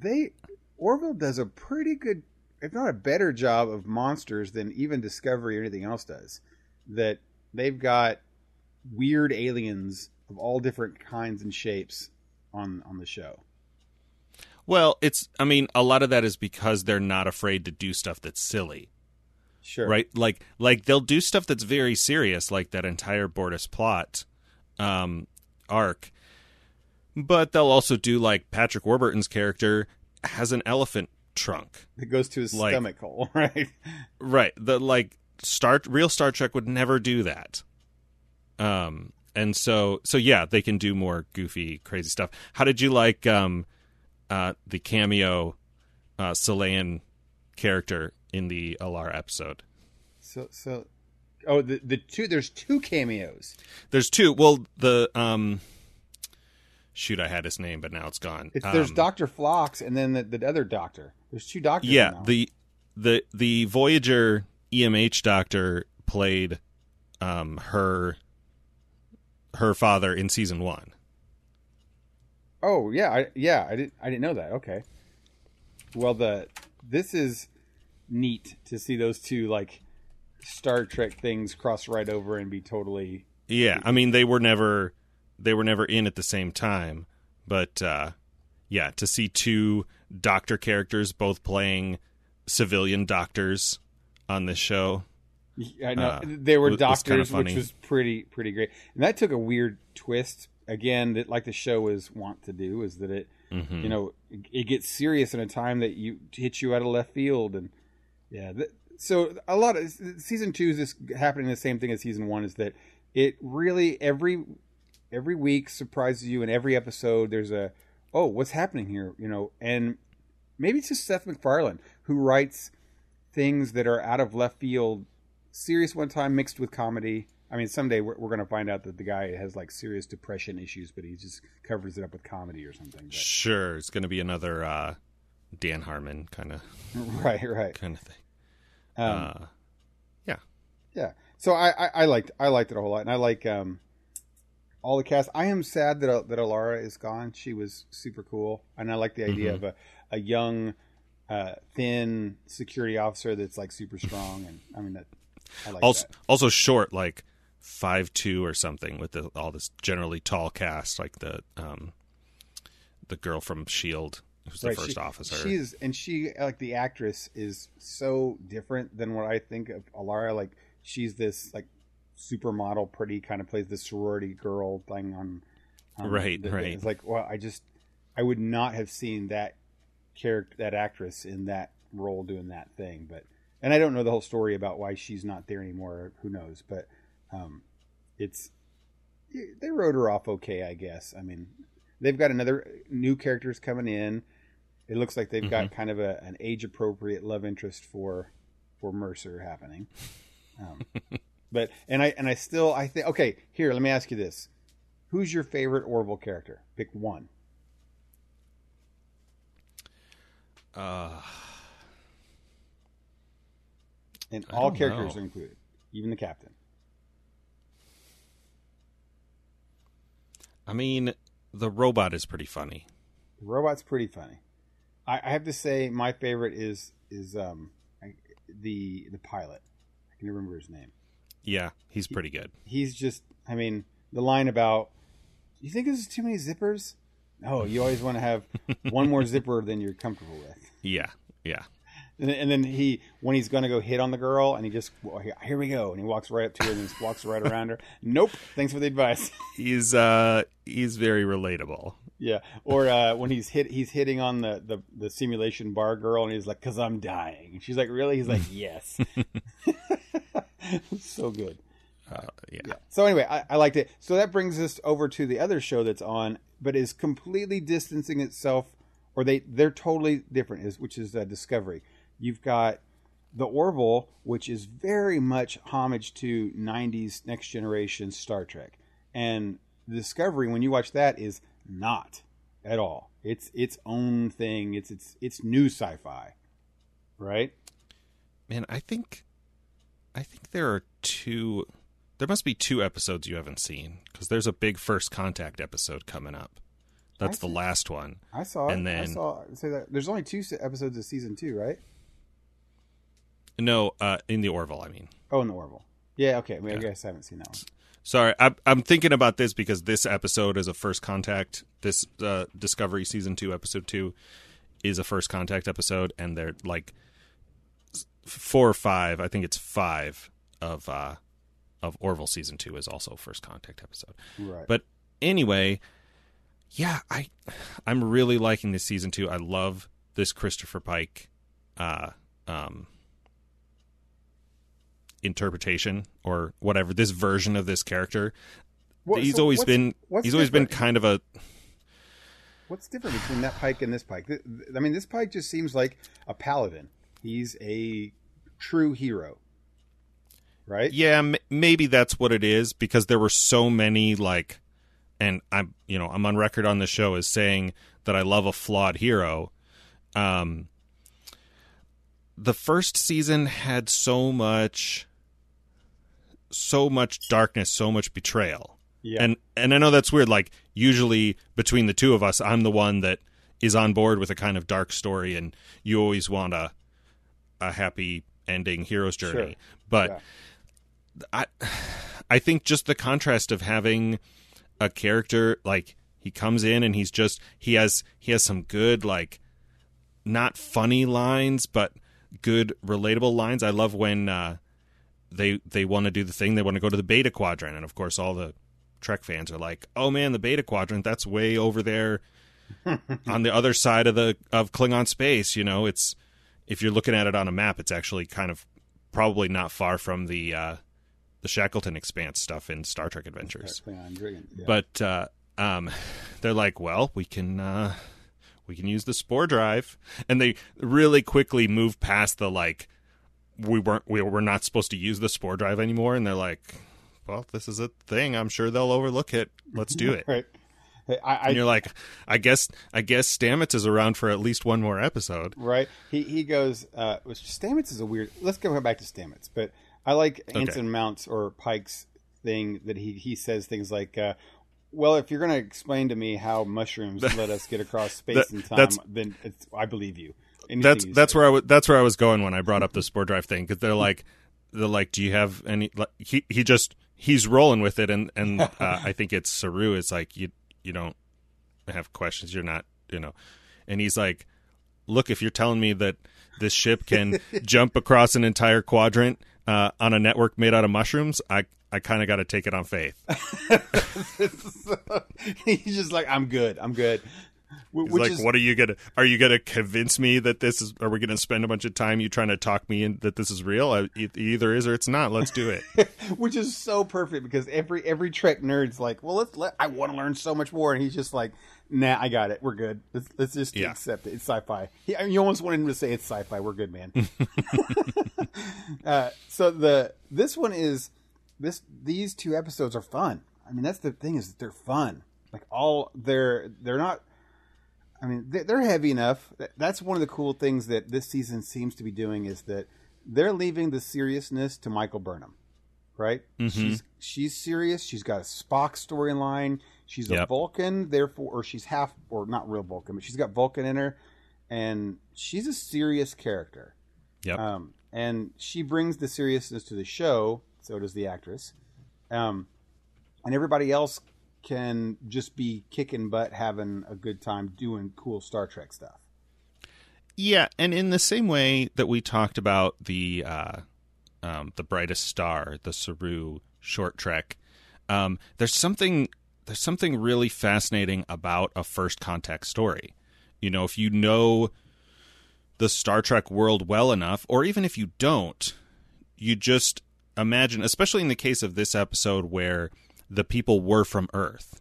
they Orville does a pretty good, if not a better job of monsters than even Discovery or anything else does. That they've got weird aliens of all different kinds and shapes on on the show. well it's i mean a lot of that is because they're not afraid to do stuff that's silly. Sure, right? Like like they'll do stuff that's very serious like that entire Bortus plot um arc. But they'll also do like patrick warburton's character has an elephant trunk. It goes to his Like- stomach hole, right? right. The like star real star trek would never do that um and so so yeah they can do more goofy crazy stuff how did you like um uh the cameo uh Xelayan character in the Alara episode So so oh the the two there's two cameos. there's two well the um shoot i had his name but now it's gone It's, there's Um, Doctor Phlox and then the, the other doctor. There's two doctors. yeah now. the the the voyager emh doctor played um her her father in season one oh yeah I, yeah I didn't I didn't know that. Okay. Well the this is neat to see those two like Star Trek things cross right over and be totally yeah i mean they were never they were never in at the same time but uh yeah to see two doctor characters both playing civilian doctors on this show I know Uh, they were doctors, which was pretty pretty great, and that took a weird twist. Again, that like the show is want to do is that it Mhm. you know it, it gets serious in a time that you hits you out of left field, and yeah, th- so a lot of season two is just happening the same thing as season one is that it really every every week surprises you in every episode. There's a oh what's happening here, you know, and maybe it's just Seth MacFarlane who writes things that are out of left field, serious one time mixed with comedy. I mean, someday we're, we're going to find out that the guy has like serious depression issues, but he just covers it up with comedy or something. But, sure it's gonna be another uh dan harmon kind of right, right. kind of thing Um, uh yeah. So I, I, I liked I liked it a whole lot, and I like um, all the cast. I am sad that that Alara is gone. She was super cool, and I like the idea Mhm. of a a young, uh, thin security officer that's like super strong, and I mean that. Like also that. also short like five two or something with the, all this generally tall cast like the um the girl from shield who's the first she- officer She's and she like the actress is so different than what I think of Alara. Like she's this like supermodel, pretty kind of plays the sorority girl thing on. on Right, the- right. It's like well, I just I would not have seen that character, that actress in that role doing that thing. But and I don't know the whole story about why she's not there anymore. Who knows? But um, it's they wrote her off okay, I guess. I mean, they've got another new characters coming in. It looks like they've got kind of a, an age appropriate love interest for for Mercer happening. Um, but and I and I still I think okay. Here, let me ask you this: Who's your favorite Orville character? Pick one. Uh, and I all characters know. are included, even the captain. I mean, the robot is pretty funny. The robot's pretty funny. I, I have to say, my favorite is is um I, the the pilot. I can remember his name. Yeah, he's pretty good. He's just, I mean, the line about, "You think there's too many zippers?" No, you always want to have one more zipper than you're comfortable with. Yeah, yeah. And then, and then he, when he's going to go hit on the girl, and he just, well, here, here we go, and he walks right up to her and just walks right around her. Nope, thanks for the advice. He's uh he's very relatable. yeah, or uh, when he's hit, he's hitting on the, the the simulation bar girl, and he's like, "Cause I'm dying." And she's like, "Really?" He's like, "Yes." so good. Uh, yeah. Yeah. So anyway, I, I liked it. So that brings us over to the other show that's on, but is completely distancing itself, or they they're totally different. Is which is uh, Discovery. You've got the Orville, which is very much homage to '90s Next Generation Star Trek, and Discovery. When you watch that, is not at all. It's its own thing. It's it's it's new sci-fi, right? Man, I think I think there are two there must be two episodes you haven't seen because there's a big first contact episode coming up. That's the see. last one. I saw. And it. I then- saw. Say that there's only two episodes of season two, right? No, uh in the Orville, I mean. Oh, in the Orville. Yeah, okay. I, I Yeah. guess I haven't seen that one. Sorry, I'm I'm thinking about this because this episode is a first contact. This uh, Discovery season two, episode two, is a first contact episode, and they're like four or five. I think it's five of uh, of Orville season two is also a first contact episode. Right. But anyway, yeah, I I'm really liking this season two. I love this Christopher Pike uh um interpretation or whatever this version of this character. What- he's so always what's- been what's he's always been kind of a What's different between that Pike and this Pike? I mean, this Pike just seems like a paladin. He's a true hero, right? yeah, m- maybe that's what it is because there were so many like and I'm you know, I'm on record on the show as saying that I love a flawed hero. Um the first season had so much so much darkness, so much betrayal. Yeah. And and I know that's weird like usually between the two of us I'm the one that is on board with a kind of dark story and you always want a a happy ending hero's journey. Sure. But Yeah. I I think just the contrast of having a character like he comes in and he's just he has he has some good like not funny lines but good relatable lines. I love when uh they they want to do the thing they want to go to the beta quadrant and of course all the Trek fans are like, "Oh man, the beta quadrant that's way over there on the other side of the of Klingon space, you know, it's if you're looking at it on a map, it's actually kind of probably not far from the uh the Shackleton Expanse stuff in Star Trek Adventures. Yeah. But uh, um, they're like, well, we can uh, we can use the spore drive, and they really quickly move past the like we weren't we were not supposed to use the spore drive anymore, and they're like, well, this is a thing. I'm sure they'll overlook it. Let's do it. right. I, I And you're like, I guess I guess Stamets is around for at least one more episode. right. He he goes. Uh, Stamets is a weird. Let's go back to Stamets, but I like Anson Mount's or Pike's thing that he he says things like. Uh, well, if you're going to explain to me how mushrooms let us get across space That- and time, then it's, I believe you. That's that's where I w- that's where I was going when I brought up the spore drive thing because they're like they're like, do you have any? Like, he he just he's rolling with it, and and uh, I think it's Saru. It's like you you don't have questions. You're not you know, and he's like, look, if you're telling me that this ship can jump across an entire quadrant uh, on a network made out of mushrooms, I I kind of got to take it on faith. He's just like, I'm good. I'm good. He's Which like, is, what are you gonna? Are you gonna convince me that this is? Are we gonna spend a bunch of time you trying to talk me in that this is real? I, it either is or it's not. Let's do it. which is so perfect because every every Trek nerd's like, well, let's let. I want to learn so much more, and he's just like, nah, I got it. We're good. Let's, let's just Yeah. accept it. It's sci-fi. He, I mean, you almost wanted him to say it's sci-fi. We're good, man. uh, so the this one is this these two episodes are fun. I mean, that's the thing is that they're fun. Like all they're they're not. I mean, they- they're heavy enough. That's one of the cool things that this season seems to be doing is that they're leaving the seriousness to Michael Burnham, right? Mhm. She's she's serious. She's got a Spock storyline. She's a Vulcan, therefore, or she's half, or not real Vulcan, but she's got Vulcan in her, and she's a serious character. Yep. Um, and she brings the seriousness to the show. So does the actress. Um, and everybody else can just be kicking butt, having a good time, doing cool Star Trek stuff. Yeah, and in the same way that we talked about the uh, um, the brightest star, the Saru short trek, um, there's something there's something really fascinating about a first contact story. You know, if you know the Star Trek world well enough, or even if you don't, you just imagine, especially in the case of this episode where the people were from Earth,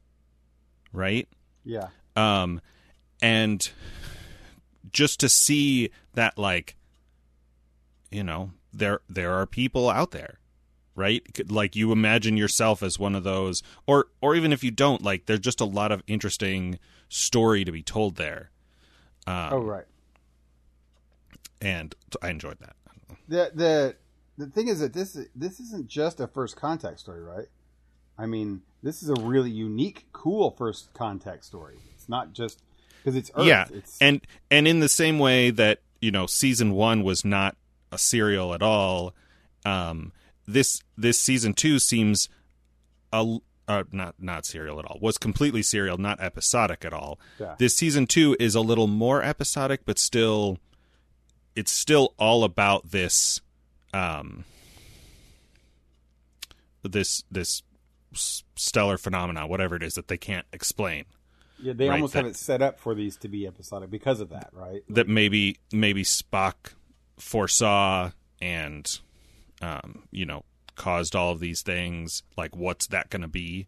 right? Yeah. um and just to see that like you know there there are people out there right like you imagine yourself as one of those or or even if you don't like there's just a lot of interesting story to be told there um, Oh, right. and i enjoyed that The the the thing is that this this isn't just a first contact story, right? I mean, this is a really unique, cool first contact story. It's not just because it's Earth. yeah It's, and and in the same way that you know season one was not a serial at all um this this season two seems a uh, not not serial at all was completely serial not episodic at all Yeah. this season two is a little more episodic but still it's still all about this um this this stellar phenomena whatever it is that they can't explain yeah, they right, almost have it set up for these to be episodic because of that, right? that maybe maybe Spock foresaw and um, you know caused all of these things. Like, what's that going to be?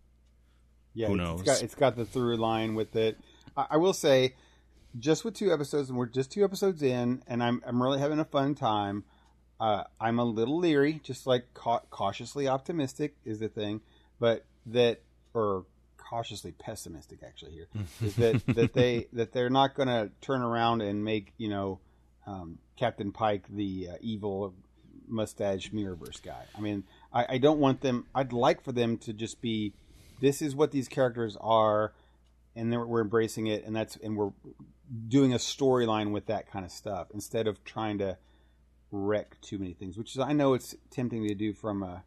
Yeah, Who knows? It's got, it's got the through line with it. I, I will say, just with two episodes, and we're just two episodes in, and I'm I'm really having a fun time. Uh, I'm a little leery, just like cau- cautiously optimistic is the thing, but that or cautiously pessimistic actually here is that that they that they're not going to turn around and make you know um, Captain Pike the uh, evil mustache mirrorverse guy. I mean, I, I don't want them. I'd like for them to just be this is what these characters are, and then we're embracing it, and that's and we're doing a storyline with that kind of stuff instead of trying to wreck too many things. Which is I know it's tempting to do from a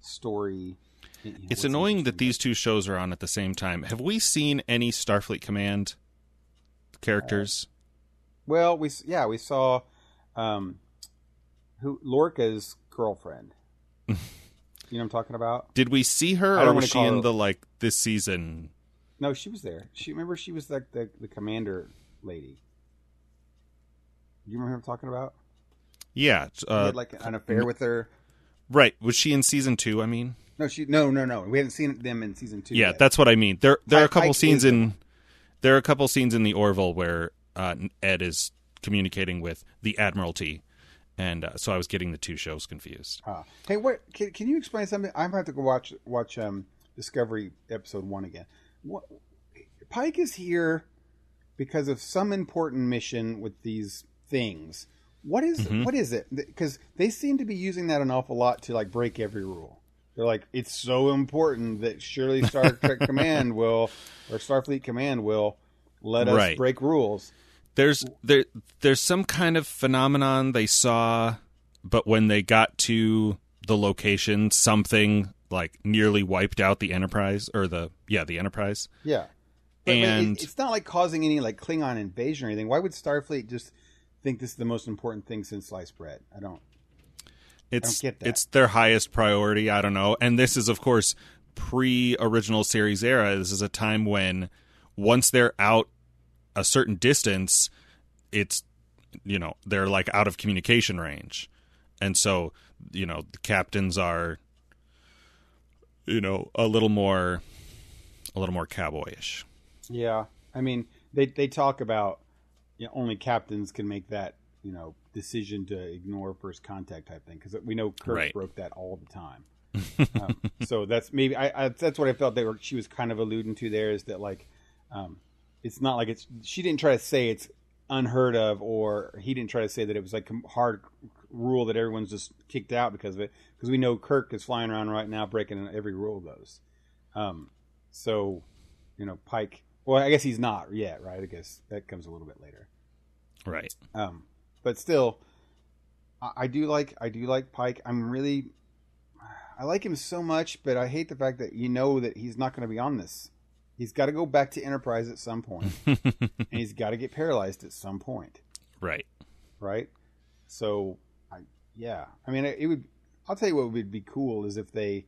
story. It's annoying that these two shows are on at the same time. Have we seen any Starfleet Command characters? but- Well, we yeah we saw um, who Lorca's girlfriend. you know what I'm talking about? Did we see her, or was she in her- the like this season? No, she was there. She remember she was like the, the commander lady. You remember who I'm talking about? Yeah, uh, had like an affair with her. right. Was she in season two? I mean, No, she no no no. We haven't seen them in season two. yeah, yet. that's what I mean. There, there are a couple Pike scenes in there are a couple scenes in the Orville where uh, Ed is communicating with the Admiralty, and uh, so I was getting the two shows confused. Ah. Hey, what can, can you explain something? I'm going to have to go watch watch um, Discovery episode one again. What Pike is here because of some important mission with these things. What is- Mm-hmm. what is it? Because they seem to be using that an awful lot to like break every rule. They're like, it's so important that surely Star Trek Command will or Starfleet Command will let us Right. break rules. There's there there's some kind of phenomenon they saw, but when they got to the location, something like nearly wiped out the Enterprise or the yeah the Enterprise. Yeah. But, it- And- it's not like causing any like Klingon invasion or anything. Why would Starfleet just think this is the most important thing since sliced bread? I don't. It's it's their highest priority. I don't know. And this is of course pre original series era. This is a time when once they're out a certain distance, it's you know they're like out of communication range, and so you know the captains are you know a little more a little more cowboyish. Yeah, I mean they they talk about you know, only captains can make that you know decision to ignore first contact type thing because we know Kirk Right. broke that all the time. um, so that's maybe I, I that's what I felt they were she was kind of alluding to there is that like um, it's not like it's she didn't try to say it's unheard of or he didn't try to say that it was like a hard rule that everyone's just kicked out because of it because we know Kirk is flying around right now breaking every rule of those. Um, so you know Pike. Well, I guess he's not yet, right? I guess that comes a little bit later. Right. Um, but still, I, I do like I do like Pike. I'm really I like him so much, but I hate the fact that you know that he's not going to be on this. He's got to go back to Enterprise at some point, and he's got to get paralyzed at some point, right. right? So, I, yeah, I mean, it, it would. I'll tell you what would be cool is if they,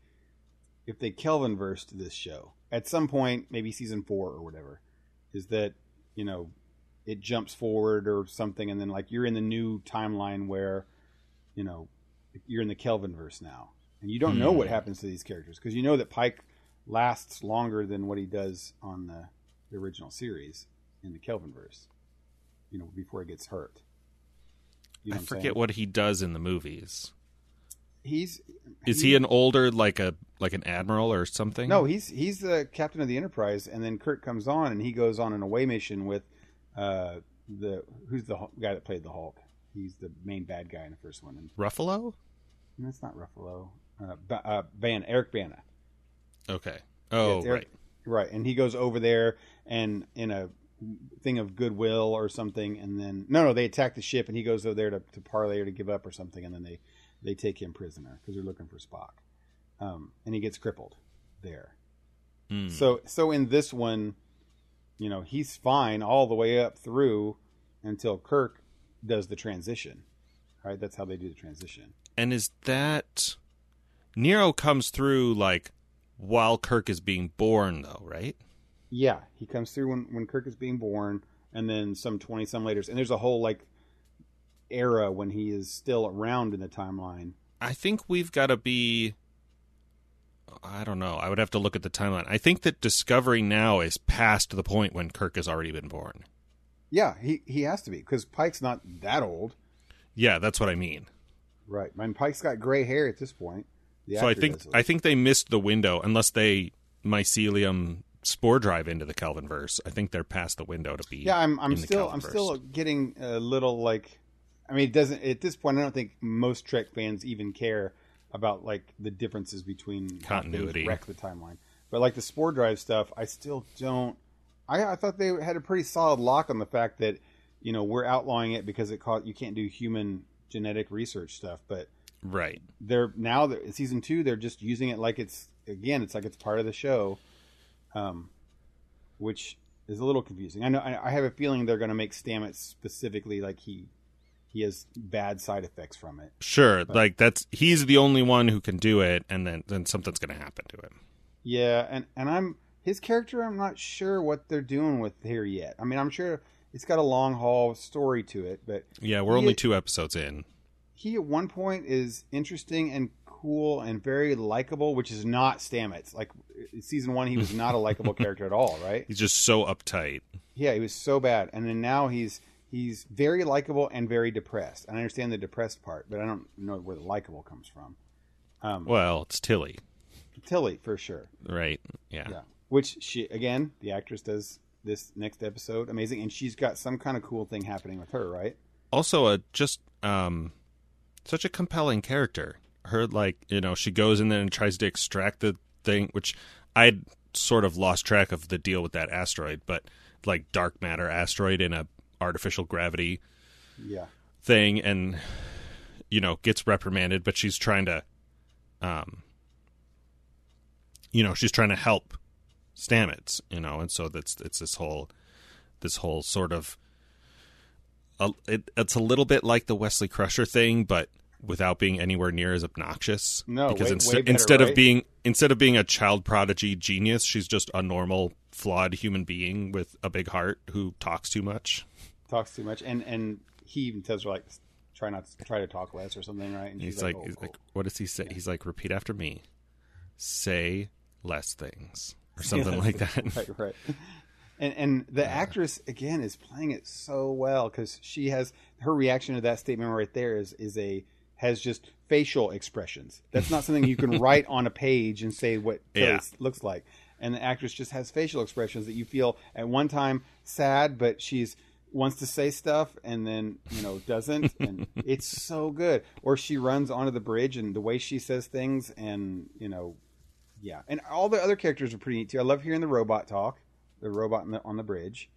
if they Kelvin versed this show at some point, maybe season four or whatever, is that you know, it jumps forward or something, and then like you're in the new timeline where, you know, you're in the Kelvin verse now, and you don't know Hmm. what happens to these characters because you know that Pike lasts longer than what he does on the, the original series in the Kelvin verse. You know, before he gets hurt. You know I what forget saying? what he does in the movies. he's. Is he an older like a like an admiral or something? No, he's he's the captain of the Enterprise, and then Kirk comes on, and he goes on an away mission with uh, the who's the guy that played the Hulk. He's the main bad guy in the first one, and Ruffalo. that's not Ruffalo. Uh, ba- uh, Ban Eric Bana. Okay. Oh, Eric- right. right. And he goes over there and in a thing of goodwill or something, and then no, no, they attack the ship, and he goes over there to, to parlay or to give up or something, and then they they take him prisoner because they're looking for Spock, um, and he gets crippled there. Hmm. So so in this one, you know, he's fine all the way up through until Kirk does the transition. Right? That's how they do the transition. And is that Nero comes through like while Kirk is being born, though, right? Yeah, he comes through when when Kirk is being born, and then some twenty some later, and there's a whole like era when he is still around in the timeline. I think we've got to be. I don't know. I would have to look at the timeline. I think that Discovery now is past the point when Kirk has already been born. Yeah, he he has to be because Pike's not that old, Yeah, that's what I mean. right? I mean, Pike's got gray hair at this point. The so I think. I think they missed the window unless they mycelium spore drive into the Kelvin verse. I think they're past the window to be. yeah, I'm I'm still I'm still getting a little like, I mean, it doesn't at this point. I don't think most Trek fans even care about like the differences between Continuity. wreck the timeline. But like the spore drive stuff, I still don't. I, I thought they had a pretty solid lock on the fact that you know we're outlawing it because it caught you can't do human genetic research stuff, but right. they're now that season two they're just using it like it's again it's like it's part of the show um which is a little confusing i know i I have a feeling they're going to make stamets specifically like he he has bad side effects from it Sure, like that's he's the only one who can do it, and then then something's going to happen to him. yeah and and i'm his character i'm not sure what they're doing with here yet i mean i'm sure it's got a long haul story to it but Yeah, we're only two episodes in. he at one point is interesting and cool and very likable, which is not Stamets. Like season one, he was not a likable character at all, right? He's just so uptight. Yeah, he was so bad, and then now he's he's very likable and very depressed. And I understand the depressed part, but I don't know where the likable comes from. Um, Well, it's Tilly, Tilly for sure. right? Yeah. Yeah, which she again, the actress does this next episode amazing, and she's got some kind of cool thing happening with her, right? Also, a just um, such a compelling character. Her like you know she goes in there and tries to extract the thing, which I'd sort of lost track of the deal with that asteroid, but like dark matter asteroid in a artificial gravity Yeah, thing and you know gets reprimanded but she's trying to um you know she's trying to help Stamets you know and so that's it's this whole this whole sort of a, it, it's a little bit like the Wesley Crusher thing but without being anywhere near as obnoxious. No, because way- instead way better, instead of being instead of being a child prodigy genius she's just a normal flawed human being with a big heart who talks too much talks too much, and and he even tells her like try not to try to talk less or something, right? And He's she's like, oh, he's cool. like, what does he say? He's like, repeat after me. Say less things or something like that. right, right. And and the uh. actress again is playing it so well because she has her reaction to that statement right there is is a has just facial expressions. That's not something you can write on a page and say what Yeah. Looks like. and the actress just has facial expressions that you feel at one time sad, but she's wants to say stuff and then you know doesn't and it's so good. Or she runs onto the bridge and the way she says things and you know yeah. And all the other characters are pretty neat too. I love hearing the robot talk the robot on the, on the bridge.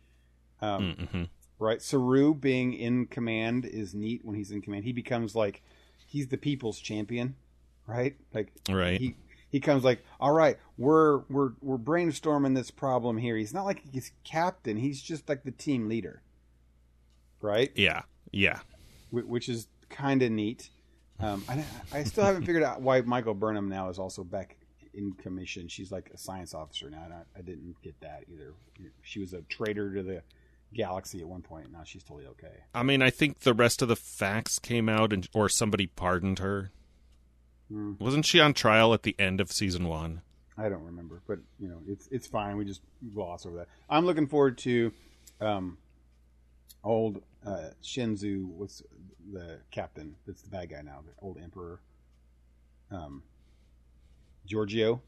Um, Mm-hmm. right? Saru being in command is neat when he's in command. He becomes like he's the people's champion right? Like Right. he he comes like all right we're we're we're brainstorming this problem here. He's not like he's captain. He's just like the team leader right yeah. Yeah. wh- which is kind of neat. Um, I, I still haven't figured out why Michael Burnham now is also back in commission. She's like a science officer now. And I, I didn't get that either. She was a traitor to the galaxy at one point. Now she's totally okay. I mean, I think the rest of the facts came out, and or somebody pardoned her. Hmm. Wasn't she on trial at the end of season one? I don't remember, but you know, it's it's fine. We just gloss over that. I'm looking forward to um, old uh, Shenzhou. What's the captain? That's the bad guy now. The old emperor. Um, Georgiou.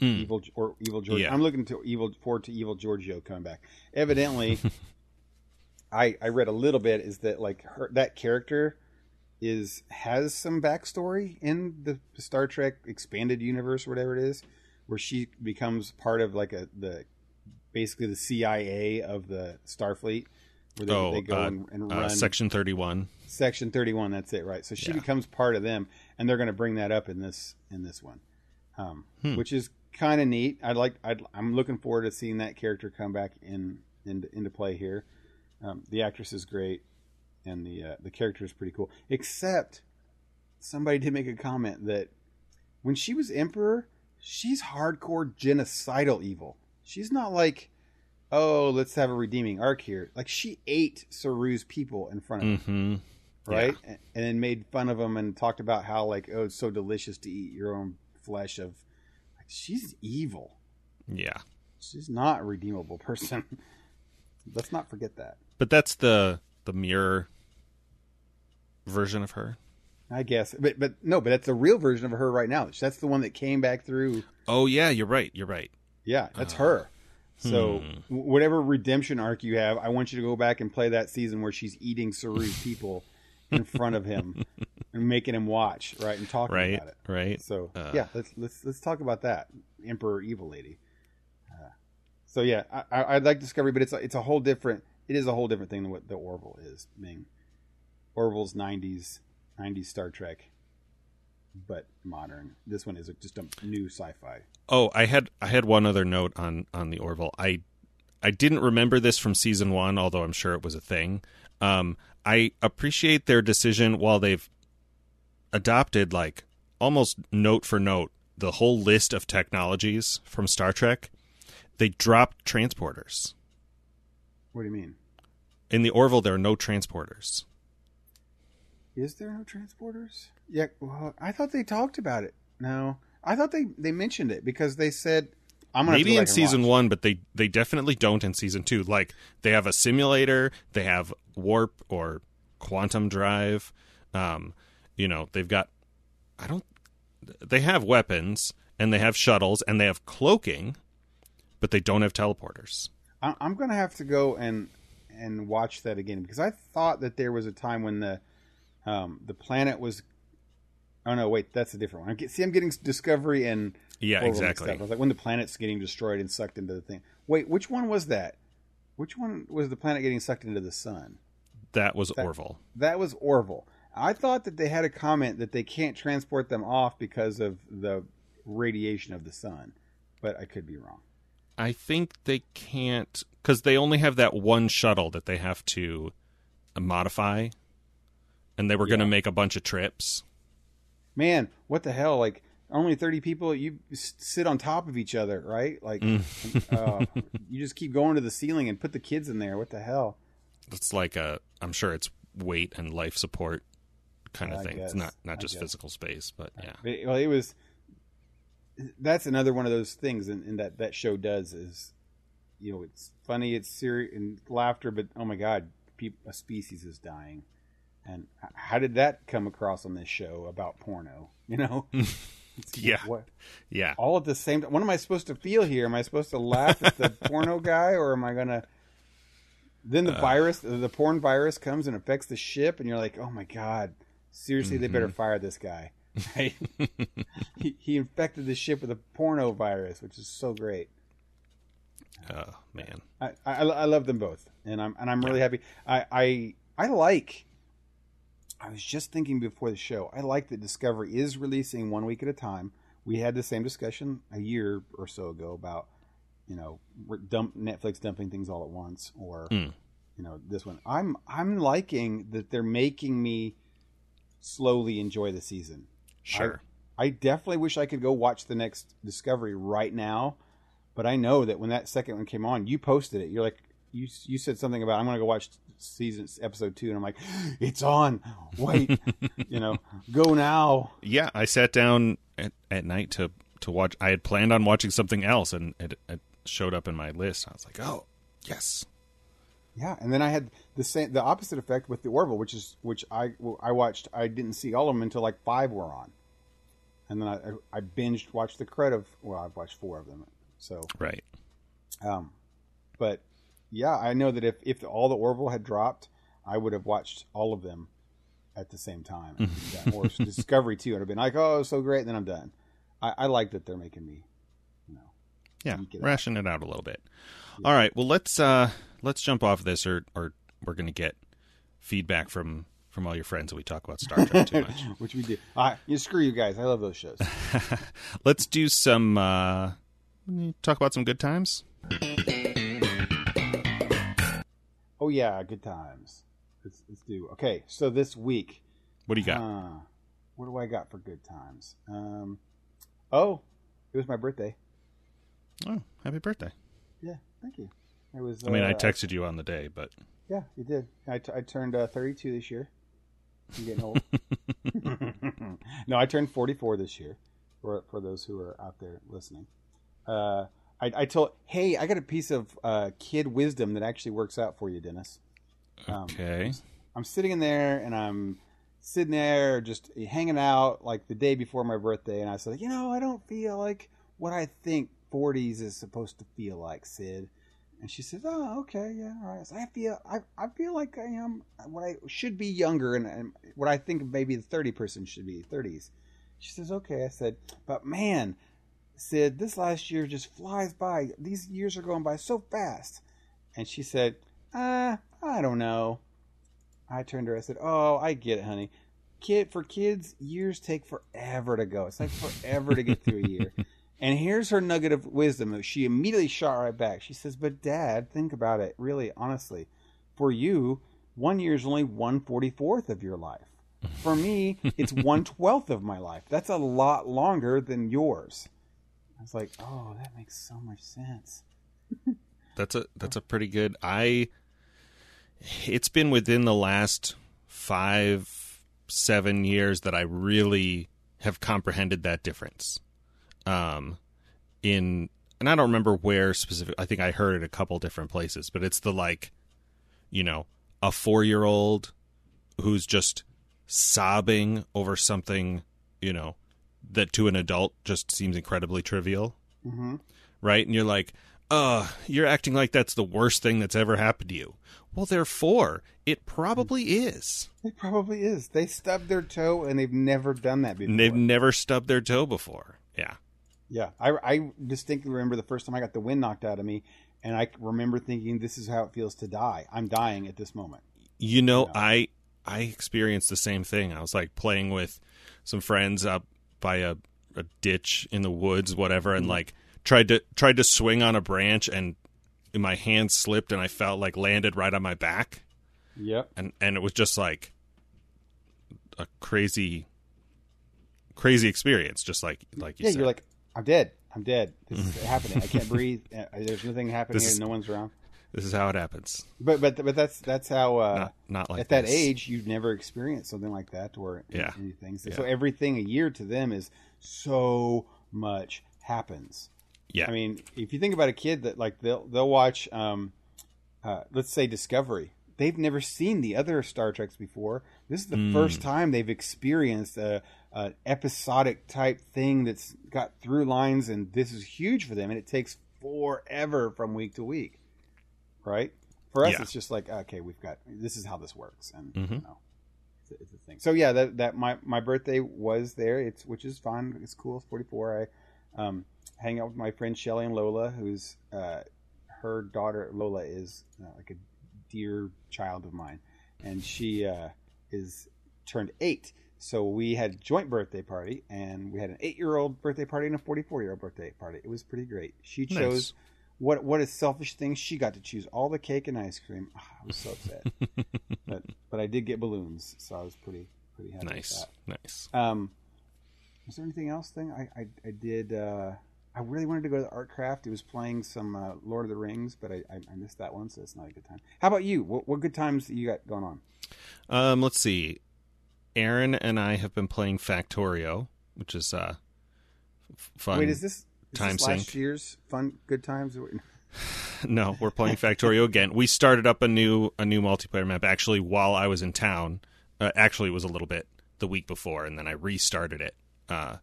Mm. evil or evil Georgiou. Yeah. I'm looking to evil forward to evil Georgiou coming back. Evidently, I I read a little bit is that like her that character is has some backstory in the Star Trek expanded universe or whatever it is, where she becomes part of like a the basically the CIA of the Starfleet, where they, Oh, they go uh, and, and Uh, Section thirty-one. Section 31. That's it, right? So she Yeah. becomes part of them, and they're going to bring that up in this in this one, um, Hmm. which is kind of neat. I'd like. I'd, I'm looking forward to seeing that character come back in, in into play here. Um, the actress is great, and the uh, the character is pretty cool. Except somebody did make a comment that when she was emperor, she's hardcore genocidal evil. She's not like. Oh, let's have a redeeming arc here. Like she ate Saru's people in front of him Mm-hmm. right? And and then made fun of him and talked about how like oh it's so delicious to eat your own flesh of. Like, she's evil. Yeah. She's not a redeemable person. Let's not forget that. But that's the the mirror version of her. I guess, but but no, but that's the real version of her right now. That's the one that came back through. Oh yeah, you're right. You're right. Yeah, that's her. So hmm. whatever redemption arc you have, I want you to go back and play that season where she's eating Saru's people in front of him and making him watch, right, and talking Right. about it. Right. So Uh. yeah, let's let's let's talk about that Emperor Evil Lady. Uh, so yeah, I, I like Discovery, but it's a, it's a whole different. It is a whole different thing than what the Orville is. Being Orville's '90s '90s Star Trek, but modern. This one is a, just a new sci-fi. Oh, I had I had one other note on on the Orville. I I didn't remember this from season one, although I'm sure it was a thing. Um, I appreciate their decision while they've adopted like almost note for note the whole list of technologies from Star Trek. They dropped transporters. What do you mean? In the Orville, there are no transporters. Is there no transporters? Yeah, well, I thought they talked about it. No, I thought they they mentioned it because they said I'm gonna Maybe go in season watch. one, but they they definitely don't in season two. Like they have a simulator, they have warp or quantum drive. Um, you know, they've got I don't they have weapons and they have shuttles and they have cloaking, but they don't have teleporters. I- I'm gonna have to go and and watch that again because I thought that there was a time when the um, the planet was. Oh no! Wait, that's a different one. I get, see, I'm getting Discovery and Yeah, exactly. up. I was like, when the planet's getting destroyed and sucked into the thing. Wait, which one was that? Which one was the planet getting sucked into the sun? That was Orville. That was Orville. I thought that they had a comment that they can't transport them off because of the radiation of the sun, but I could be wrong. I think they can't because they only have that one shuttle that they have to modify, and they were going to Yeah. make a bunch of trips. Man, what the hell? Like only thirty people, you sit on top of each other, right? Like Mm. uh, you just keep going to the ceiling and put the kids in there. What the hell? It's like a, I'm sure it's weight and life support kind of I thing. It's not not just physical space, but yeah. But, well, it was. That's another one of those things, and, and that that show does is, you know, it's funny, it's serious and laughter, but oh my god, a species is dying, and how did that come across on this show about porno? You know, Yeah. What, Yeah. all at the same time. What am I supposed to feel here? Am I supposed to laugh at the porno guy, or am I gonna? Then Uh. the virus, the porn virus, comes and affects the ship, and you're like, "Oh my god, seriously, they Mm-hmm. better fire this guy." Right? he, he infected the ship with a porno virus, which is so great. Oh man. I, I, I love them both, and I'm and I'm really happy. I, I I like. I was just thinking before the show. I like that Discovery is releasing one week at a time. We had the same discussion a year or so ago about you know dump Netflix dumping things all at once, or Mm. you know this one. I'm I'm liking that they're making me slowly enjoy the season. Sure. I definitely wish I could go watch the next Discovery right now, but I know that when that second one came on, you posted it. You're like, you you said something about I'm going to go watch season episode two, and I'm like, it's on. Wait, you know, go now. yeah, I sat down at, at night to to watch. I had planned on watching something else, and it, it showed up in my list. I was like, oh yes. Yeah, and then I had the same the opposite effect with the Orville, which is which I I watched. I didn't see all of them until like five were on, and then I I binged watched the credit of well I've watched four of them, so Right. Um, but yeah, I know that if if all the Orville had dropped, I would have watched all of them at the same time. and been done. or Discovery too, I'd have been like, "Oh, so great!" And then I'm done. I, I like that they're making me, you know. Yeah, Eke it out. ration it out a little bit. All right, well let's uh let's jump off this, or or we're gonna get feedback from from all your friends that we talk about Star Trek too much. Which we do. I, you screw you guys. I love those shows. let's do some uh talk about some good times. oh yeah, good times. Let's, let's do. Okay, so this week, What do you got? uh, what do I got for good times? Um, oh, it was my birthday. oh, happy birthday! Yeah, thank you. It was. I mean, I uh, texted you on the day, but Yeah, you did. I, t- I turned uh, 32 this year. I'm getting old. no, I turned 44 this year. For for those who are out there listening, uh, I, I told, hey, I got a piece of uh, kid wisdom that actually works out for you, Dennis. Um, okay. I'm sitting in there and I'm sitting there just hanging out like the day before my birthday, and I said, you know, I don't feel like what I think 40s is supposed to feel like, Sid. And she says, "Oh, okay, yeah, all right." So I feel, I, I feel like I am what I should be younger, and, and what I think maybe the 30 person should be 30s. She says, "Okay." I said, "But man, Sid, this last year just flies by. These years are going by so fast." And she said, "Uh, I don't know." I turned to her. I said, "Oh, I get it, honey. Kid for kids, years take forever to go. It's like forever to get through a year." And here's her nugget of wisdom. She immediately shot right back. She says, "But Dad, think about it. Really, honestly, for you, one year is only one forty fourth of your life. For me, it's one twelfth of my life. That's a lot longer than yours." I was like, "Oh, that makes so much sense." That's a that's a pretty good. I. It's been within the last five seven years that I really have comprehended that difference. Um, in and I don't remember where specific. I think I heard it a couple different places, but it's the like, you know, a four year old who's just sobbing over something, you know, that to an adult just seems incredibly trivial Mm-hmm. right? And you're like, uh, you're acting like that's the worst thing that's ever happened to you. Well, therefore, it probably is. It probably is. They stubbed their toe, and they've never done that before. And they've never stubbed their toe before. Yeah. Yeah, I, I distinctly remember the first time I got the wind knocked out of me, and I remember thinking, "This is how it feels to die. I'm dying at this moment." You know, Yeah. I I experienced the same thing. I was like playing with some friends up by a, a ditch in the woods, whatever, and mm-hmm. like tried to tried to swing on a branch and my hand slipped and I felt like landed right on my back. Yep. and and it was just like a crazy crazy experience just like like you Yeah, said you're like, "I'm dead. I'm dead. This is happening. I can't breathe. There's nothing happening This here. No one's around." This is how it happens But but but that's that's how uh, not not like at that age you've never experienced something like that or Yeah. anything. So, Yeah. so everything a year to them is so much happens. yeah I mean, if you think about a kid that like they'll they'll watch, um, uh, let's say Discovery. They've never seen the other Star Treks before. This is the Mm. first time they've experienced a an episodic type thing that's got through lines, and this is huge for them, and it takes forever from week to week, right? For us, Yeah. it's just like okay, we've got this is how this works, and Mhm. you know, it's, a, it's a thing. So yeah, that that my my birthday was there. It's which is fun. It's cool. It's forty four. I um, hang out with my friend Shelly and Lola, who's uh, her daughter Lola is uh, like a dear child of mine, and she uh, is turned eight. So we had a joint birthday party, and we had an eight-year-old birthday party and a forty-four-year-old birthday party. It was pretty great. She Nice. What what a selfish thing. She got to choose all the cake and ice cream. Ah, I was so upset, but but I did get balloons, so I was pretty pretty happy Nice, nice. Um, was there anything else? Thing I I, I did. Uh, I really wanted to go to the art craft. It was playing some uh, Lord of the Rings, but I, I, I missed that one, so it's not a good time. How about you? What, what good times you got going on? Um, let's see. Aaron and I have been playing Factorio, which is uh, fun. Wait, is this, is time this last year's fun good times? no, we're playing Factorio again. We started up a new a new multiplayer map actually while I was in town. Uh, actually, it was a little bit the week before, and then I restarted it. Uh,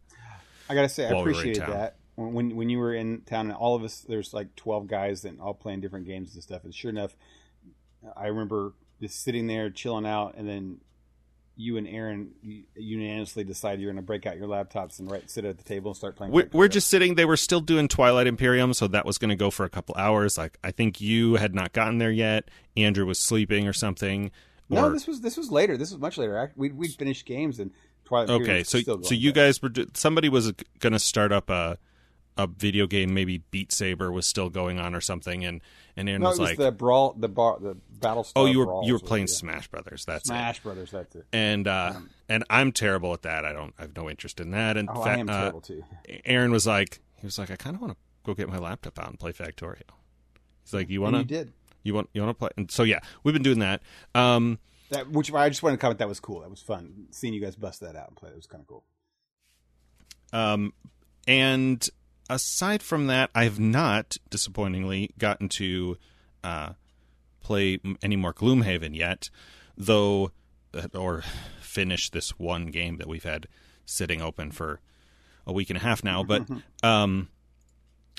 I gotta say, I While we appreciated that when, when when you were in town, and all of us, there's like twelve guys that all playing different games and stuff. And sure enough, I remember just sitting there chilling out, and then you and Aaron unanimously decided you're going to break out your laptops and right sit at the table and start playing. we're, we're just sitting. They were still doing Twilight Imperium, so that was going to go for a couple hours. Like I think you had not gotten there yet. Andrew was sleeping or something. no. or- This was this was later. This was much later. We we finished games and Twilight. Imperium Okay, was so still so you but- guys were somebody was going to start up a a video game, maybe Beat Saber was still going on or something, and and Aaron No, was it was like, the brawl, the bar, the Battlestar. "Oh, you were Brawls you were playing yeah. Smash Brothers, that's it." Smash Brothers. That's it. And uh, and I'm terrible at that. I don't I have no interest in that. And Oh, fa- I am uh, terrible too. Aaron was like, he was like, I kind of want to go get my laptop out and play Factorio. He's like, you want you to did. you want you want to play? And so yeah, we've been doing that. Um, That, which I just wanted to comment. That was cool. That was fun. Seeing you guys bust that out and play. It was kind of cool. Um, and aside from that, I have not, disappointingly, gotten to uh, play any more Gloomhaven yet, though, uh, or finish this one game that we've had sitting open for a week and a half now. But um,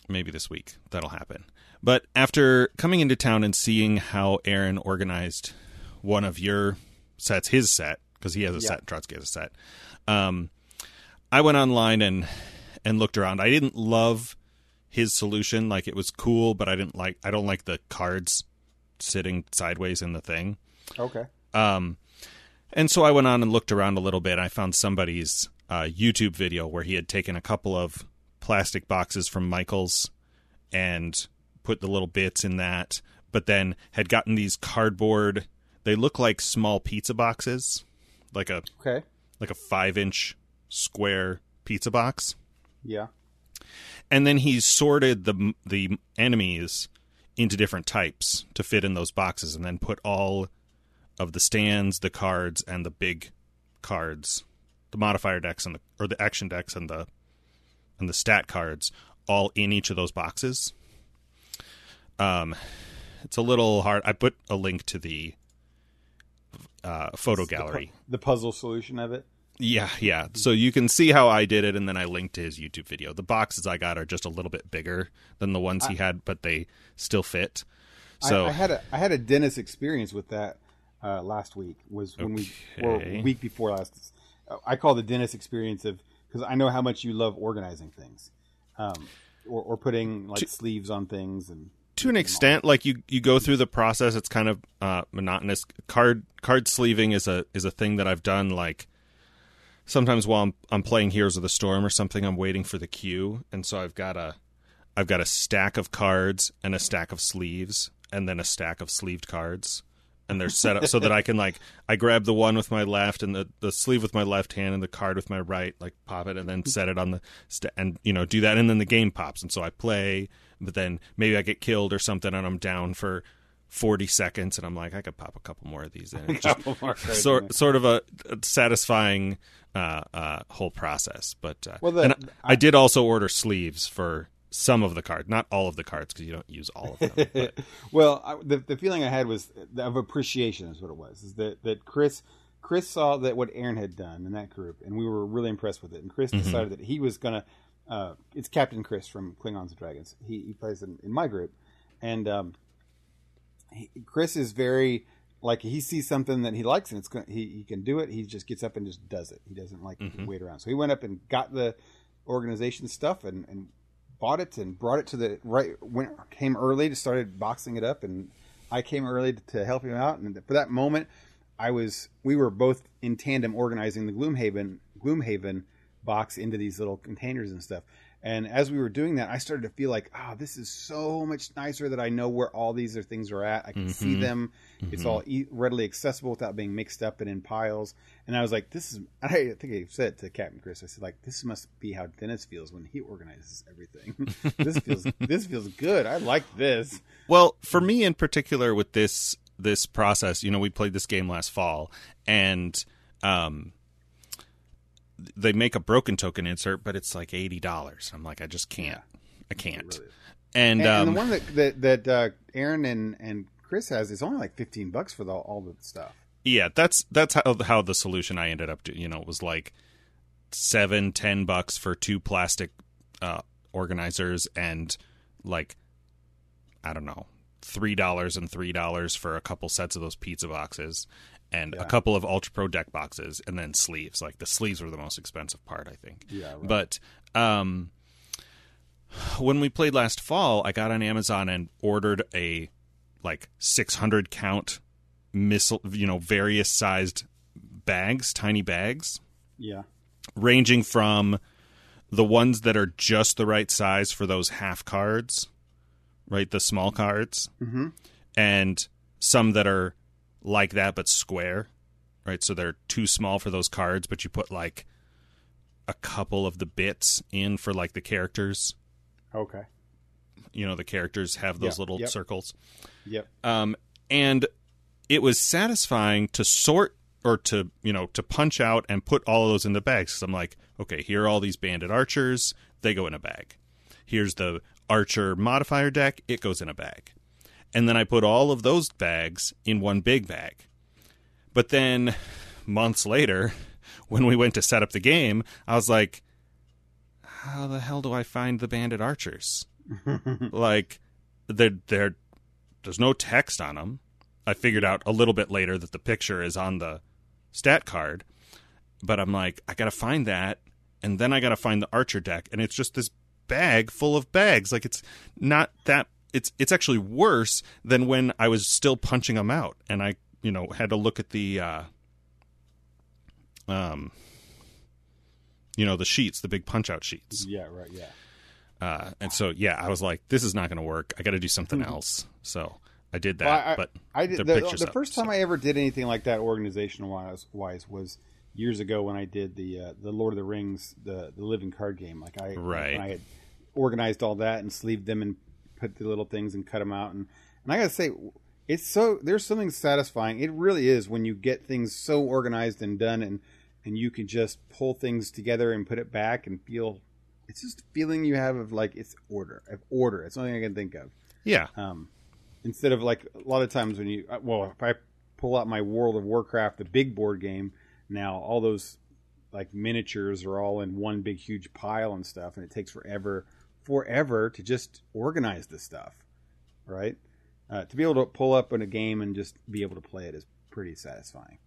maybe this week that'll happen. But after coming into town and seeing how Aaron organized one of your sets, his set, because he has a Yeah. set, Trotsky has a set. Um, I went online and and looked around. I didn't love his solution. Like it was cool, but I didn't like. I don't like the cards sitting sideways in the thing. Okay. Um, and so I went on and looked around a little bit. I found somebody's uh, YouTube video where he had taken a couple of plastic boxes from Michaels and put the little bits in that, but then had gotten these cardboard. They look like small pizza boxes, like a Okay. like a five inch square pizza box Yeah. and then he sorted the the enemies into different types to fit in those boxes and then put all of the stands the cards and the big cards the modifier decks and the or the action decks and the and the stat cards all in each of those boxes um it's a little hard i put a link to the uh, photo gallery The puzzle solution of it. Yeah, yeah. So you can see how I did it, and then I linked to his YouTube video. The boxes I got are just a little bit bigger than the ones he had, but they still fit. So I, I had a I had a dentist experience with that uh, last week. Was when we or week before last. I call the dentist experience of because I know how much you love organizing things, um, or, or putting like sleeves on things and to an extent, like you, you go through the process, it's kind of uh, monotonous. Card card sleeving is a is a thing that I've done. Like sometimes while I'm I'm playing Heroes of the Storm or something, I'm waiting for the queue, and so I've got a I've got a stack of cards and a stack of sleeves, and then a stack of sleeved cards. And they're set up so that I can like I grab the one with my left and the, the sleeve with my left hand and the card with my right, like pop it and then set it on the st- and you know do that. And then the game pops. And so I play, but then maybe I get killed or something and I'm down for forty seconds and I'm like I could pop a couple more of these in. Just more sort sort of a, satisfying uh, uh, whole process. But uh, Well, the- and I, I did also order sleeves for some of the cards, not all of the cards because you don't use all of them. But well, I, the the feeling I had was of appreciation is what it was. Is that that Chris Chris saw that what Aaron had done in that group, and we were really impressed with it. And Chris Mm-hmm. decided that he was gonna. Uh, it's Captain Chris from Klingons and Dragons. He, he plays in, in my group, and um, he, Chris is very like he sees something that he likes and it's he, he can do it. He just gets up and just does it. He doesn't like Mm-hmm. wait around. So he went up and got the organization stuff and, and bought it and brought it to the right. Went came early to started boxing it up, and I came early to, to help him out. And for that moment, I was we were both in tandem organizing the Gloomhaven Gloomhaven box into these little containers and stuff. And as we were doing that, I started to feel like, oh, this is so much nicer that I know where all these are things are at. I can see mm-hmm. them. It's all mm-hmm. e- readily accessible without being mixed up and in piles. And I was like, this is. I think I said to Captain Chris, I said like, this must be how Dennis feels when he organizes everything. this feels this feels good. I like this. Well, for me in particular with this this process, you know, we played this game last fall and um they make a broken token insert, but it's like eighty dollars. I'm like, I just can't. I can't. really. And, And, um, and the one that that, that uh, Aaron and and Chris has is only like fifteen bucks for the, all the stuff. yeah, that's that's how how the solution I ended up doing. You know, it was like seven, ten bucks for two plastic uh, organizers and like I don't know three dollars and three dollars for a couple sets of those pizza boxes and a couple of ultra pro deck boxes and then sleeves like the sleeves were the most expensive part i think Yeah, right. but um when we played last fall i got on amazon and ordered a like 600 count missile you know various sized bags tiny bags Yeah, ranging from the ones that are just the right size for those half cards, right? The small cards, mm-hmm. and some that are like that but square, right? So they're too small for those cards, but you put like a couple of the bits in for like the characters. okay, You know, the characters have those little yep. circles. yep, um, and it was satisfying to sort or to you know to punch out and put all of those in the bags. Because I'm like, okay, here are all these bandit archers. They go in a bag. Here's the archer modifier deck. It goes in a bag. And then I put all of those bags in one big bag. But then months later, when we went to set up the game, I was like, how the hell do I find the bandit archers? like, they're, they're, there's no text on them. I figured out a little bit later that the picture is on the stat card, but I'm like, I gotta find that, and then I gotta find the archer deck, and it's just this bag full of bags. Like it's not that. It's it's actually worse than when I was still punching them out, and I you know had to look at the uh, um you know the sheets, the big punch out sheets. yeah, right, yeah. Uh, and so yeah, I was like, this is not going to work. I got to do something else. So I did that. Well, I, but I did the the, up, first time so. I ever did anything like that organization wise, wise was years ago when I did the uh, the Lord of the Rings the the living card game. Like I Right. I had organized all that and sleeved them and put the little things and cut them out and and I gotta say it's so there's something satisfying. It really is when you get things so organized and done and and you can just pull things together and put it back and feel. It's just a feeling you have of like it's order, of order. It's only I can think of yeah, um, instead of like a lot of times when you uh, well if i pull out my world of warcraft the big board game now all those like miniatures are all in one big huge pile and stuff and it takes forever forever to just organize the stuff right uh, to be able to pull up in a game and just be able to play it is pretty satisfying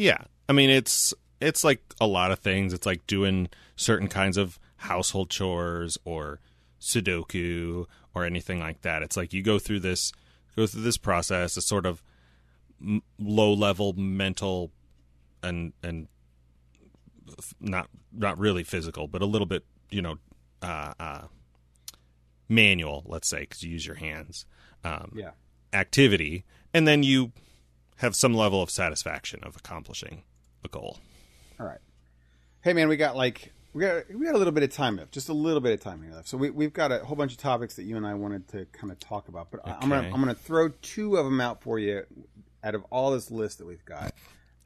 yeah. I mean, it's it's like a lot of things. It's like doing certain kinds of household chores or Sudoku or anything like that. It's like you go through this go through this process. a sort of low level mental and and not not really physical, but a little bit you know uh, uh, manual. Let's say because you use your hands. Um, yeah activity, and then you have some level of satisfaction of accomplishing a goal. all right hey man we got like we got we got a little bit of time left just a little bit of time here left so we, we've got a whole bunch of topics that you and i wanted to kind of talk about but I- i'm gonna i'm gonna throw two of them out for you out of all this list that we've got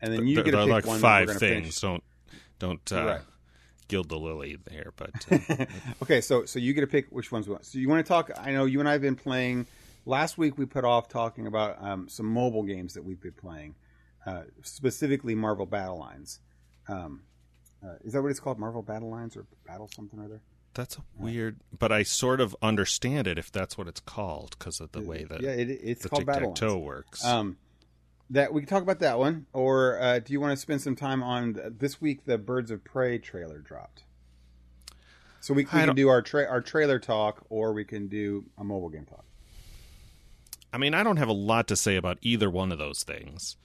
and then you They're, get to pick like one five things. finish. Don't don't uh, Right. Gild the lily there, but uh, okay so so you get to pick which ones we want so you want to talk i know you and i have been playing last week we put off talking about um, some mobile games that we've been playing uh, specifically Marvel Battle Lines. Um, uh, is that what it's called? Marvel Battle Lines or Battle something or other? That's a weird, but I sort of understand it if that's what it's called because of the way that yeah, it, it's the called Battle Lines. works. Um, that we can talk about that one, or uh, do you want to spend some time on th- this week? The Birds of Prey trailer dropped, so we, we can do our tra- our trailer talk, or we can do a mobile game talk. I mean, I don't have a lot to say about either one of those things.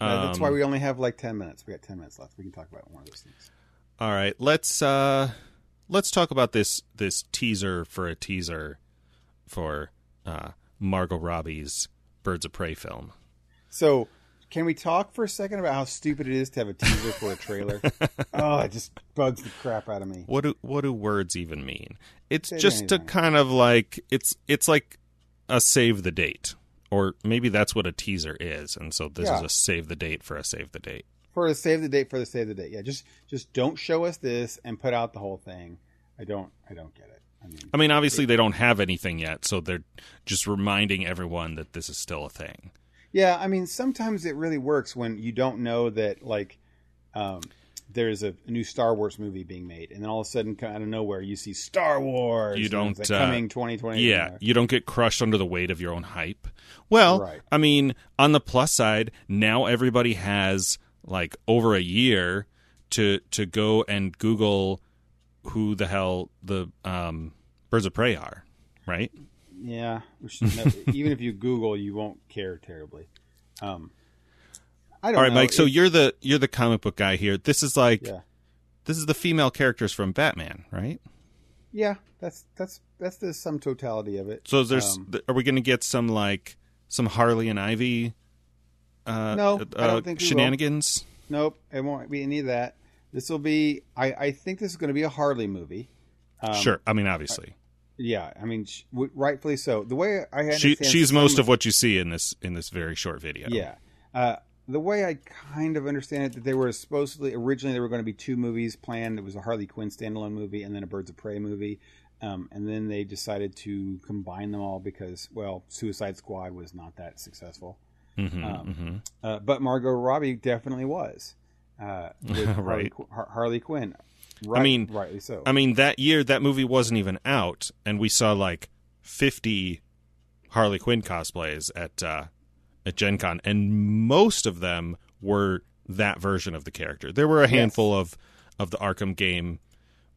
Uh, that's Um, why we only have like ten minutes. We got ten minutes left. We can talk about one of those things. All right, let's uh let's talk about this this teaser for a teaser for uh Margot Robbie's Birds of Prey film. So, can we talk for a second about how stupid it is to have a teaser for a trailer? oh, it just bugs the crap out of me. What do what do words even mean? It's Say just to kind of like it's it's like a save the date. Or maybe that's what a teaser is, and so this is a save the date for a save the date. For the save the date, for the save the date. Yeah, just just don't show us this and put out the whole thing. I don't I don't get it. I mean, I mean, obviously they don't have anything yet, so they're just reminding everyone that this is still a thing. Yeah, I mean sometimes it really works when you don't know that like um, there's a, a new Star Wars movie being made, and then all of a sudden, out of nowhere, you see Star Wars. You don't, like uh, coming 2020. Yeah, you don't get crushed under the weight of your own hype. Well, Right. I mean, on the plus side, now everybody has like over a year to to go and Google who the hell the um, Birds of Prey are, right? Yeah, even if you Google, you won't care terribly. Um, I don't All right, know. Mike. So It- you're the you're the comic book guy here. This is like yeah, this is the female characters from Batman, right? yeah, that's that's that's the sum totality of it. So there's Um, are we going to get some like some Harley and Ivy? Uh, No, uh, I don't think shenanigans. nope, it won't be any of that. This will be. I I think this is going to be a Harley movie. Um, sure, I mean obviously. Yeah, I mean, rightfully so. The way I she she's most of what you see in this in this very short video. Yeah. Uh, the way I kind of understand it, that they were supposedly originally there were going to be two movies planned. It was a Harley Quinn standalone movie and then a Birds of Prey movie, um, and then they decided to combine them all because, well, Suicide Squad was not that successful, Mhm, Um, mhm. uh, but Margot Robbie definitely was. Uh, with Harley, Right. Qu- Harley Quinn. Right, mean, rightly so. I mean that year that movie wasn't even out, and we saw like fifty Harley Quinn cosplays at uh, at Gen Con, and most of them were that version of the character. There were a handful of of the Arkham game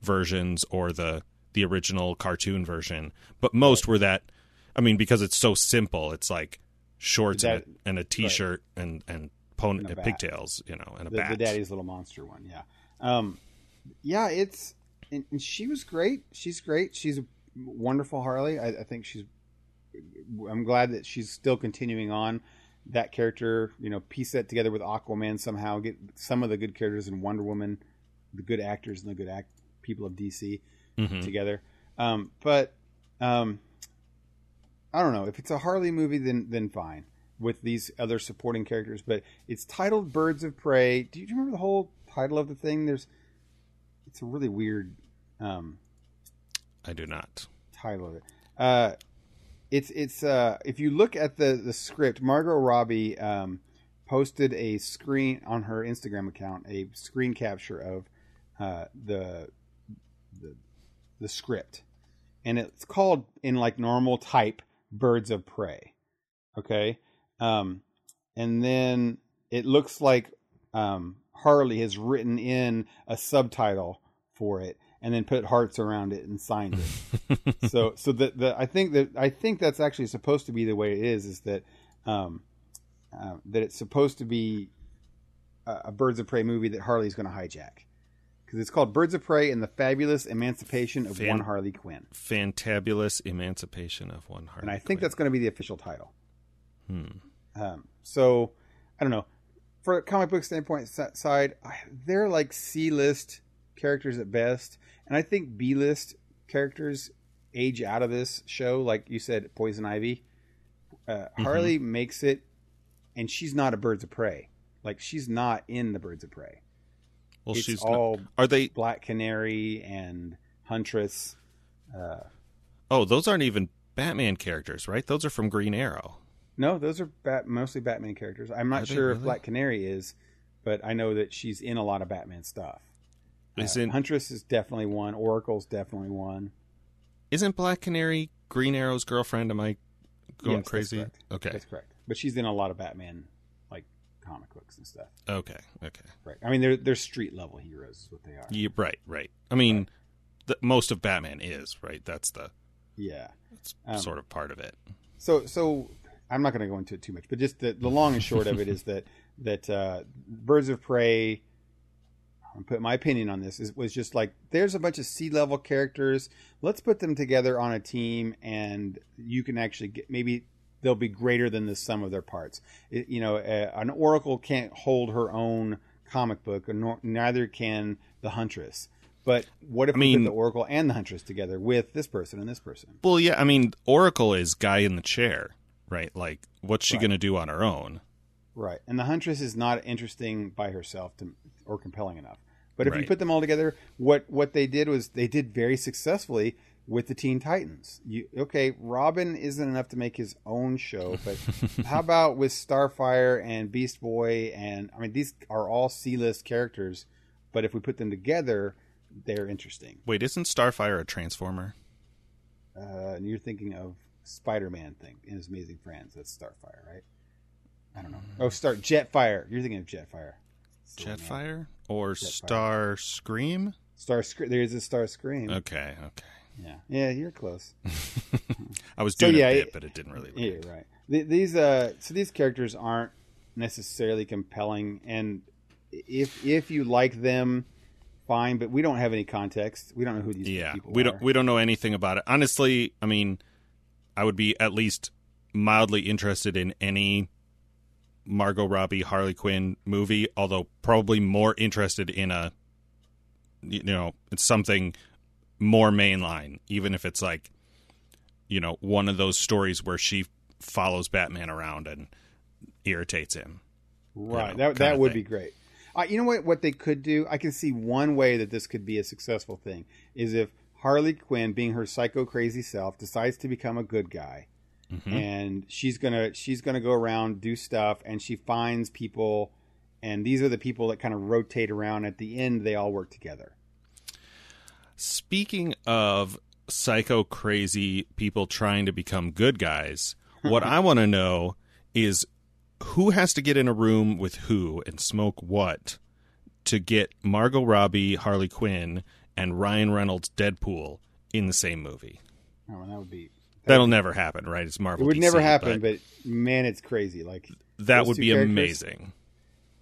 versions or the the original cartoon version, but most were that. I mean, because it's so simple, it's like shorts and, a, and a t-shirt and and pony And a uh, pigtails, you know, and a the, bat. the daddy's little monster one yeah um yeah it's and, and she was great she's great she's a wonderful harley I, I think she's i'm glad that she's still continuing on that character you know piece that together with aquaman somehow get some of the good characters in wonder woman the good actors and the good act people of dc Mhm. together um but um i don't know if it's a harley movie then then fine with these other supporting characters, but it's titled Birds of Prey. Do you remember the whole title of the thing? There's it's a really weird um, I do not. title of it. Uh, it's it's uh, if you look at the the script, Margot Robbie um, posted a screen on her Instagram account, a screen capture of uh, the the the script, and it's called in like normal type Birds of Prey. Okay, um, and then it looks like um, Harley has written in a subtitle for it and then put hearts around it and signed it. so so the, the I think that I think that's actually supposed to be the way it is is that um, uh, that it's supposed to be a, a Birds of Prey movie that Harley's going to hijack because it's called Birds of Prey and the Fabulous Emancipation of Fan- One Harley Quinn, Fantabulous Emancipation of One Harley. and I think Quinn. that's going to be the official title. Hmm. Um, so I don't know. For a comic book standpoint side, they're like C list characters at best, and I think B list characters age out of this show. Like you said, Poison Ivy. Uh, Harley makes it, and she's not a Birds of Prey. Like she's not in the Birds of Prey. Well, it's she's not- all are they? Black Canary and Huntress. Uh, Oh, those aren't even Batman characters, right? Those are from Green Arrow. No, those are bat, mostly Batman characters. I'm not Are sure if? Black Canary is, but I know that she's in a lot of Batman stuff. Uh, Isn't Huntress is definitely one. Oracle's definitely one. isn't Black Canary Green Arrow's girlfriend? Am I going Yes, crazy? correct. Okay. That's correct. But she's in a lot of Batman like comic books and stuff. Okay. Okay. Right. I mean, they're they're street level heroes. Is what they are. Yeah, right. Right. I mean, the, most of Batman is right. That's the Yeah. that's Um, sort of part of it. So so I'm not going to go into it too much, but just the, the long and short of it is that that uh, Birds of Prey. I'm put my opinion on this is was just like there's a bunch of sea level characters. Let's put them together on a team, and you can actually get maybe they'll be greater than the sum of their parts. It, you know, uh, an Oracle can't hold her own comic book, nor, neither can the Huntress. But what if I we put the Oracle and the Huntress together with this person and this person? Well, yeah. I mean, Oracle is guy in the chair, right? Like, what's she Right. going to do on her own? Right. And the Huntress is not interesting by herself to, or compelling enough. But if you put them all together, what what they did was they did very successfully with the Teen Titans. You okay, Robin isn't enough to make his own show, but how about with Starfire and Beast Boy and I mean these are all C-list characters, but if we put them together, they're interesting. Wait, isn't Starfire a transformer? Uh, and you're thinking of Spider-Man thing in his Amazing Friends. That's Starfire, right? I don't know. Oh, Start Jetfire. You're thinking of Jetfire. Jetfire or Jetfire. Starscream? Star Scream. There is a Starscream. Okay, okay. Yeah, yeah, you're close. I was So, doing yeah, a bit, it- but it didn't really. Yeah, right. These uh, so these characters aren't necessarily compelling, and if if you like them, fine. But we don't have any context. We don't know who these Yeah, people we don't we don't know anything about it. Honestly, I mean, I would be at least mildly interested in any Margot Robbie Harley Quinn movie, although probably more interested in a you know, it's something more mainline, even if it's like you know, one of those stories where she follows Batman around and irritates him. Right. know, that that would thing. be great. Uh, you know what? What they could do, I can see one way that this could be a successful thing is if Harley Quinn, being her psycho crazy self, decides to become a good guy, Mhm. and she's gonna she's gonna go around do stuff, and she finds people, and these are the people that kind of rotate around. At the end, they all work together. Speaking of psycho crazy people trying to become good guys, what I want to know is who has to get in a room with who and smoke what to get Margot Robbie, Harley Quinn, and Ryan Reynolds Deadpool in the same movie. Oh, that would be That'll never happen, right? It's Marvel. it would DC, never happen, but but man, it's crazy. Like that would be amazing.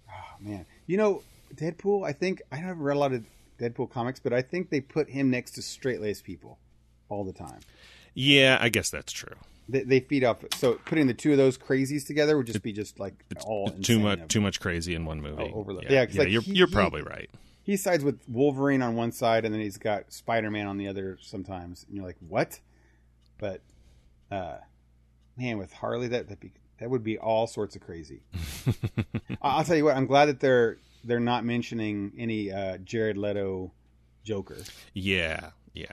Oh, man. You know, Deadpool, I think I haven't read a lot of Deadpool comics, but I think they put him next to straight laced people all the time. Yeah, I guess that's true. They, they feed off. So putting the two of those crazies together would just be just like all too much, too much crazy in one movie. Oh, overload. Yeah, Yeah, like, you're he- you're probably right. He sides with Wolverine on one side, and then he's got Spider Man on the other. Sometimes, and you're like, what? But, uh, man, with Harley, that that be that would be all sorts of crazy. I'll tell you what. I'm glad that they're they're not mentioning any uh, Jared Leto Joker. Yeah, yeah.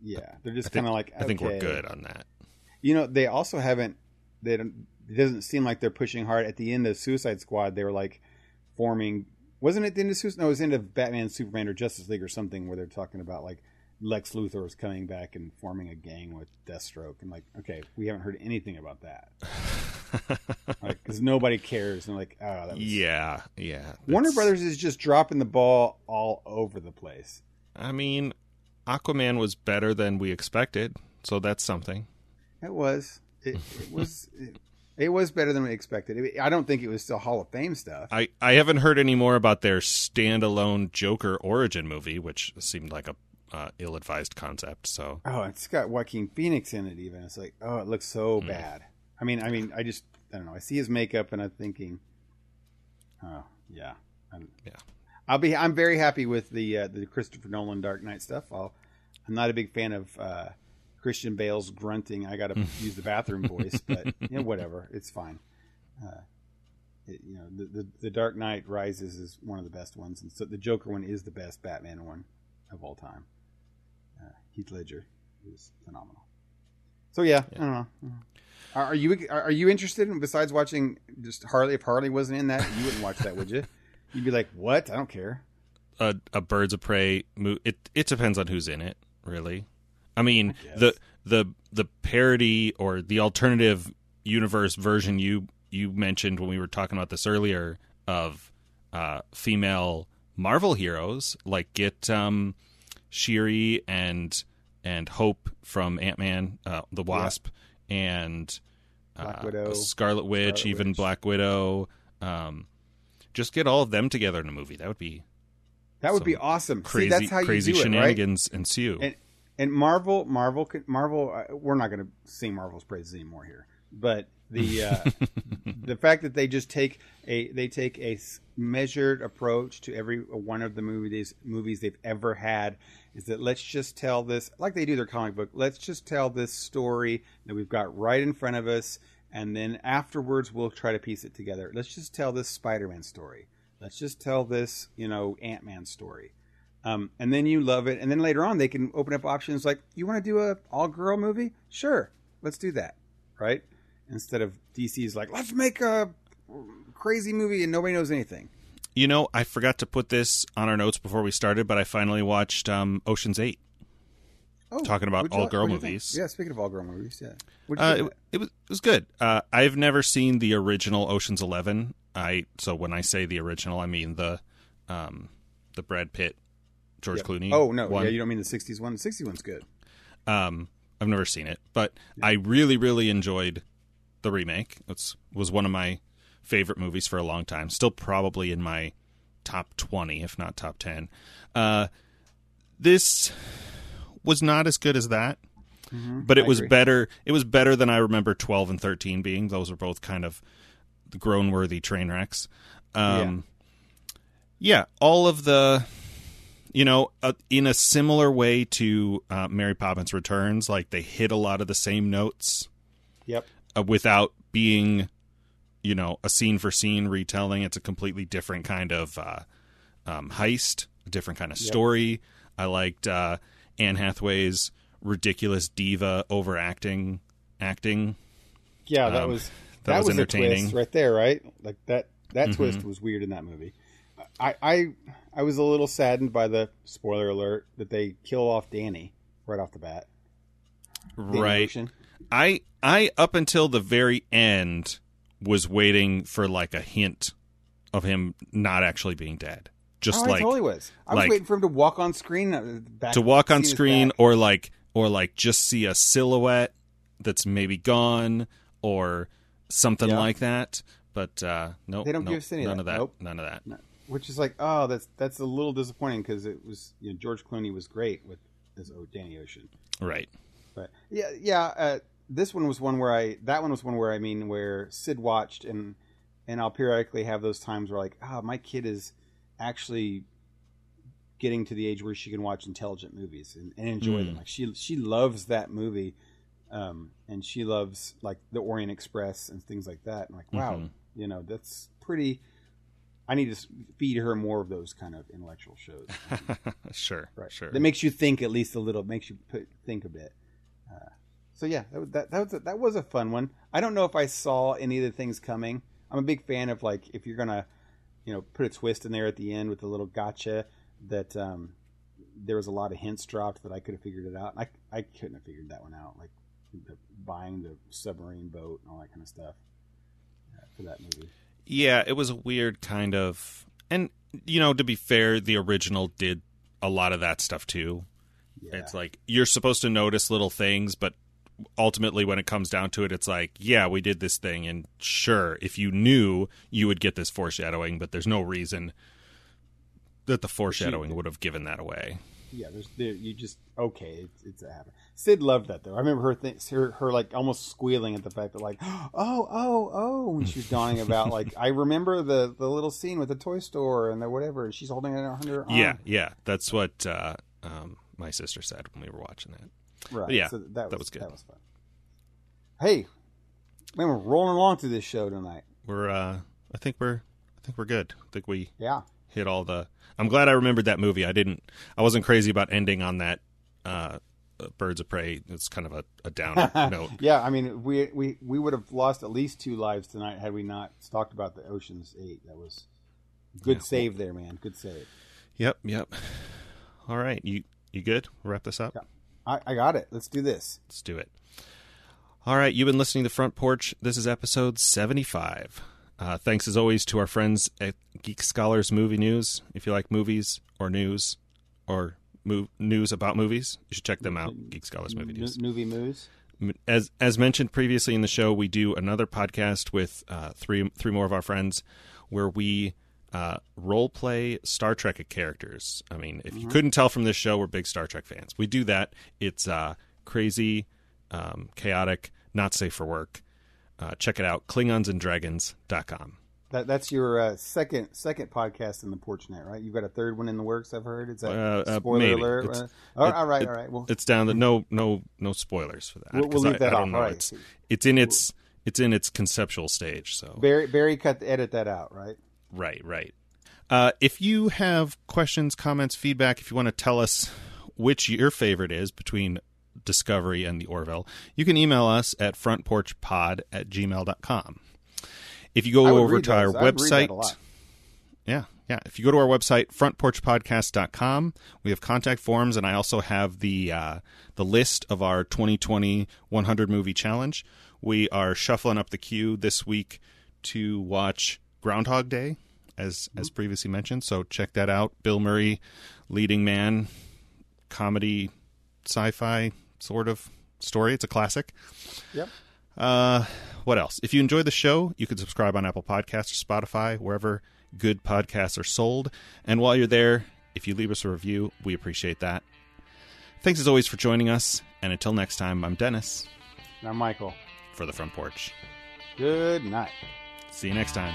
Yeah, they're just kind of like. I think we're good on that. You know, they also haven't. They don't. It doesn't seem like they're pushing hard. At the end of Suicide Squad, they were like forming. Wasn't it the end of Suicide? No, it was the end of Batman, Superman, or Justice League, or something where they're talking about like Lex Luthor is coming back and forming a gang with Deathstroke, and like, okay, we haven't heard anything about that, because nobody cares. And like, oh, that was... yeah, yeah. Warner Brothers is just dropping the ball all over the place. I mean, Aquaman was better than we expected, so that's something. It was. It, it was. It, it was better than we expected. I don't think it was still Hall of Fame stuff. I, I haven't heard any more about their standalone Joker origin movie, which seemed like a uh, ill-advised concept. So Oh, it's got Joaquin Phoenix in it. Even it's like, oh, it looks so Mm. bad. I mean, I mean, I just, I don't know. I see his makeup and I'm thinking, oh yeah, I'm, Yeah. I'll be. I'm very happy with the uh, the Christopher Nolan Dark Knight stuff. I'll, I'm not a big fan of uh, Christian Bale's grunting. I got to use the bathroom voice, but you know, whatever, it's fine. Uh, it, you know, the, the the Dark Knight Rises is one of the best ones, and so the Joker one is the best Batman one of all time. Uh, Heath Ledger is phenomenal. So yeah, I don't know. Are are you are you interested in besides watching just Harley? If Harley wasn't in that, you wouldn't watch that, would you? You'd be like, "What? I don't care." a, a Birds of Prey movie. It it depends on who's in it, really. I mean, I the the the parody or the alternative universe version you you mentioned when we were talking about this earlier of uh, female Marvel heroes, like get um, Shuri and and Hope from Ant Man, uh, the Wasp, and Black uh, Widow, Scarlet Witch, Scarlet even Witch. Black Widow. Um, just get all of them together in a movie. That would be That would be awesome. See, crazy that's how crazy you do it, right? shenanigans ensue. And and Marvel, Marvel, Marvel. uh, We're not going to sing Marvel's praises anymore here, but the uh, the fact that they just take a they take a measured approach to every one of the movies movies they've ever had is that let's just tell this like they do their comic book. Let's just tell this story that we've got right in front of us, and then afterwards we'll try to piece it together. Let's just tell this Spider-Man story. Let's just tell this you know Ant-Man story um, and then you love it and then later on they can open up options like you want to do a all girl movie sure let's do that right instead of dc's like let's make a crazy movie and nobody knows anything you know, I forgot to put this on our notes before we started, but I finally watched um, Ocean's Eight. oh Talking about what'd think? movies. yeah speaking of all girl movies yeah Uh, it, it was it was good. Uh, I've never seen the original Ocean's Eleven. I so when I say the original, I mean the um, the Brad Pitt, George Yep. Clooney. oh no one. yeah you don't mean the 60s one the 60s one's good Um, I've never seen it, but I really, really enjoyed the remake. It was one of my favorite movies for a long time. Still probably in my top twenty, if not top ten. Uh, this was not as good as that, but it I was agree. better. It was better than I remember twelve and thirteen being. Those were both kind of groan worthy train wrecks. Um, yeah, all of the you know, uh, in a similar way to uh, Mary Poppins Returns, like they hit a lot of the same notes yep uh, without being, you know, a scene for scene retelling. It's a completely different kind of uh, um, heist, a different kind of story. I liked uh, Anne Hathaway's ridiculous diva overacting acting. yeah that Um, was that was a entertaining. Mm-hmm. right there right like that that twist was weird in that movie I, I I was a little saddened by the spoiler alert that they kill off Danny right off the bat. Danny Right. Ocean. I I up until the very end was waiting for like a hint of him not actually being dead. Just Oh, like I totally was. I was waiting for him to walk on screen. uh, Back, to walk on screen or like or like just see a silhouette that's maybe gone or something Yeah. like that. But uh no, They don't give us any of none of that. Nope. None of that. Which is like, oh, that's that's a little disappointing because it was you know George Clooney was great with as oh, Danny Ocean, Right. but yeah, yeah. Uh, this one was one where I that one was one where I mean where Sid watched and and I'll periodically have those times where like, ah, my kid is actually getting to the age where she can watch intelligent movies and, and enjoy them. Mm. Like she she loves that movie, um, and she loves like the Orient Express and things like that. And like, wow, Mhm. you know, that's pretty. I need to feed her more of those kind of intellectual shows. sure. Right. Sure. That makes you think at least a little. Makes you put, think a bit. Uh, so yeah, that, was- that that was a, that was a fun one. I don't know if I saw any of the things coming. I'm a big fan of like if you're gonna, you know, put a twist in there at the end with a little gotcha. That um, there was a lot of hints dropped that I could have figured it out. I I couldn't have figured that one out. Like the, buying the submarine boat and all that kind of stuff uh, for that movie. Yeah, it was a weird kind of and you know, to be fair, the original did a lot of that stuff too. Yeah. It's like you're supposed to notice little things, but ultimately when it comes down to it, it's like, yeah, we did this thing and sure, if you knew, you would get this foreshadowing, but there's no reason that the foreshadowing would have given that away. Yeah, there's there, you just okay. It's, it's a habit. Sid loved that though. I remember her th- her her like almost squealing at the fact that like oh oh oh when she was dawning about like I remember the the little scene with the toy store and the whatever and she's holding it under her arm. Yeah, yeah. That's what uh, um, my sister said when we were watching that. right. yeah, so that was, was good. That was fun. Hey, man, we're rolling along through this show tonight. We're uh I think we're I think we're good. I think we Yeah, hit all the I'm glad I remembered that movie. I didn't I wasn't crazy about ending on that uh Birds of Prey. It's kind of a, a downer note. Yeah, I mean, we we we would have lost at least two lives tonight had we not talked about the Ocean's Eight. That was good Yeah. save there, man. Good save. Yep, yep. All right, you you good? Wrap this up. Yeah. I, I got it. Let's do this. Let's do it. All right, you've been listening to Front Porch. This is episode 75. Uh, thanks as always to our friends at Geek Scholars Movie News. If you like movies or news or news about movies, you should check them out. Geek Scholars Movie News. Movie moves. As as mentioned previously in the show, we do another podcast with uh, three three more of our friends where we uh, role play Star Trek characters. I mean, if you couldn't tell from this show, we're big Star Trek fans. We do that. It's uh, crazy, um, chaotic, not safe for work. Uh, check it out, klingonsanddragons.com. That that's your uh, second second podcast in the porch net, right? You've got a third one in the works. I've heard. Is that Uh, uh, spoiler alert? It's- Uh, all, it- all right, it- all right. Well, It's down the no no no spoilers for that. We'll- we'll leave I, that I off. know. Right. It's it's in its it's in its conceptual stage. So Barry Barry cut edit that out, right? Right, right. Uh, if you have questions, comments, feedback, if you want to tell us which your favorite is between Discovery and the Orville, you can email us at frontporchpod at gmail.com. If you go over to our. I would read that website, yeah, yeah. If you go to our website, frontporchpodcast.com, we have contact forms, and I also have the uh, the list of our 2020 100 movie challenge. We are shuffling up the queue this week to watch Groundhog Day, as as previously mentioned. So check that out. Bill Murray, leading man, comedy, sci-fi sort of story. It's a classic. Yep. Uh, what else? If you enjoy the show, you can subscribe on Apple Podcasts or Spotify, wherever good podcasts are sold. And while you're there, if you leave us a review, we appreciate that. Thanks as always for joining us. And until next time, I'm Dennis I'm Michael. for the front porch. Good night. See you next time.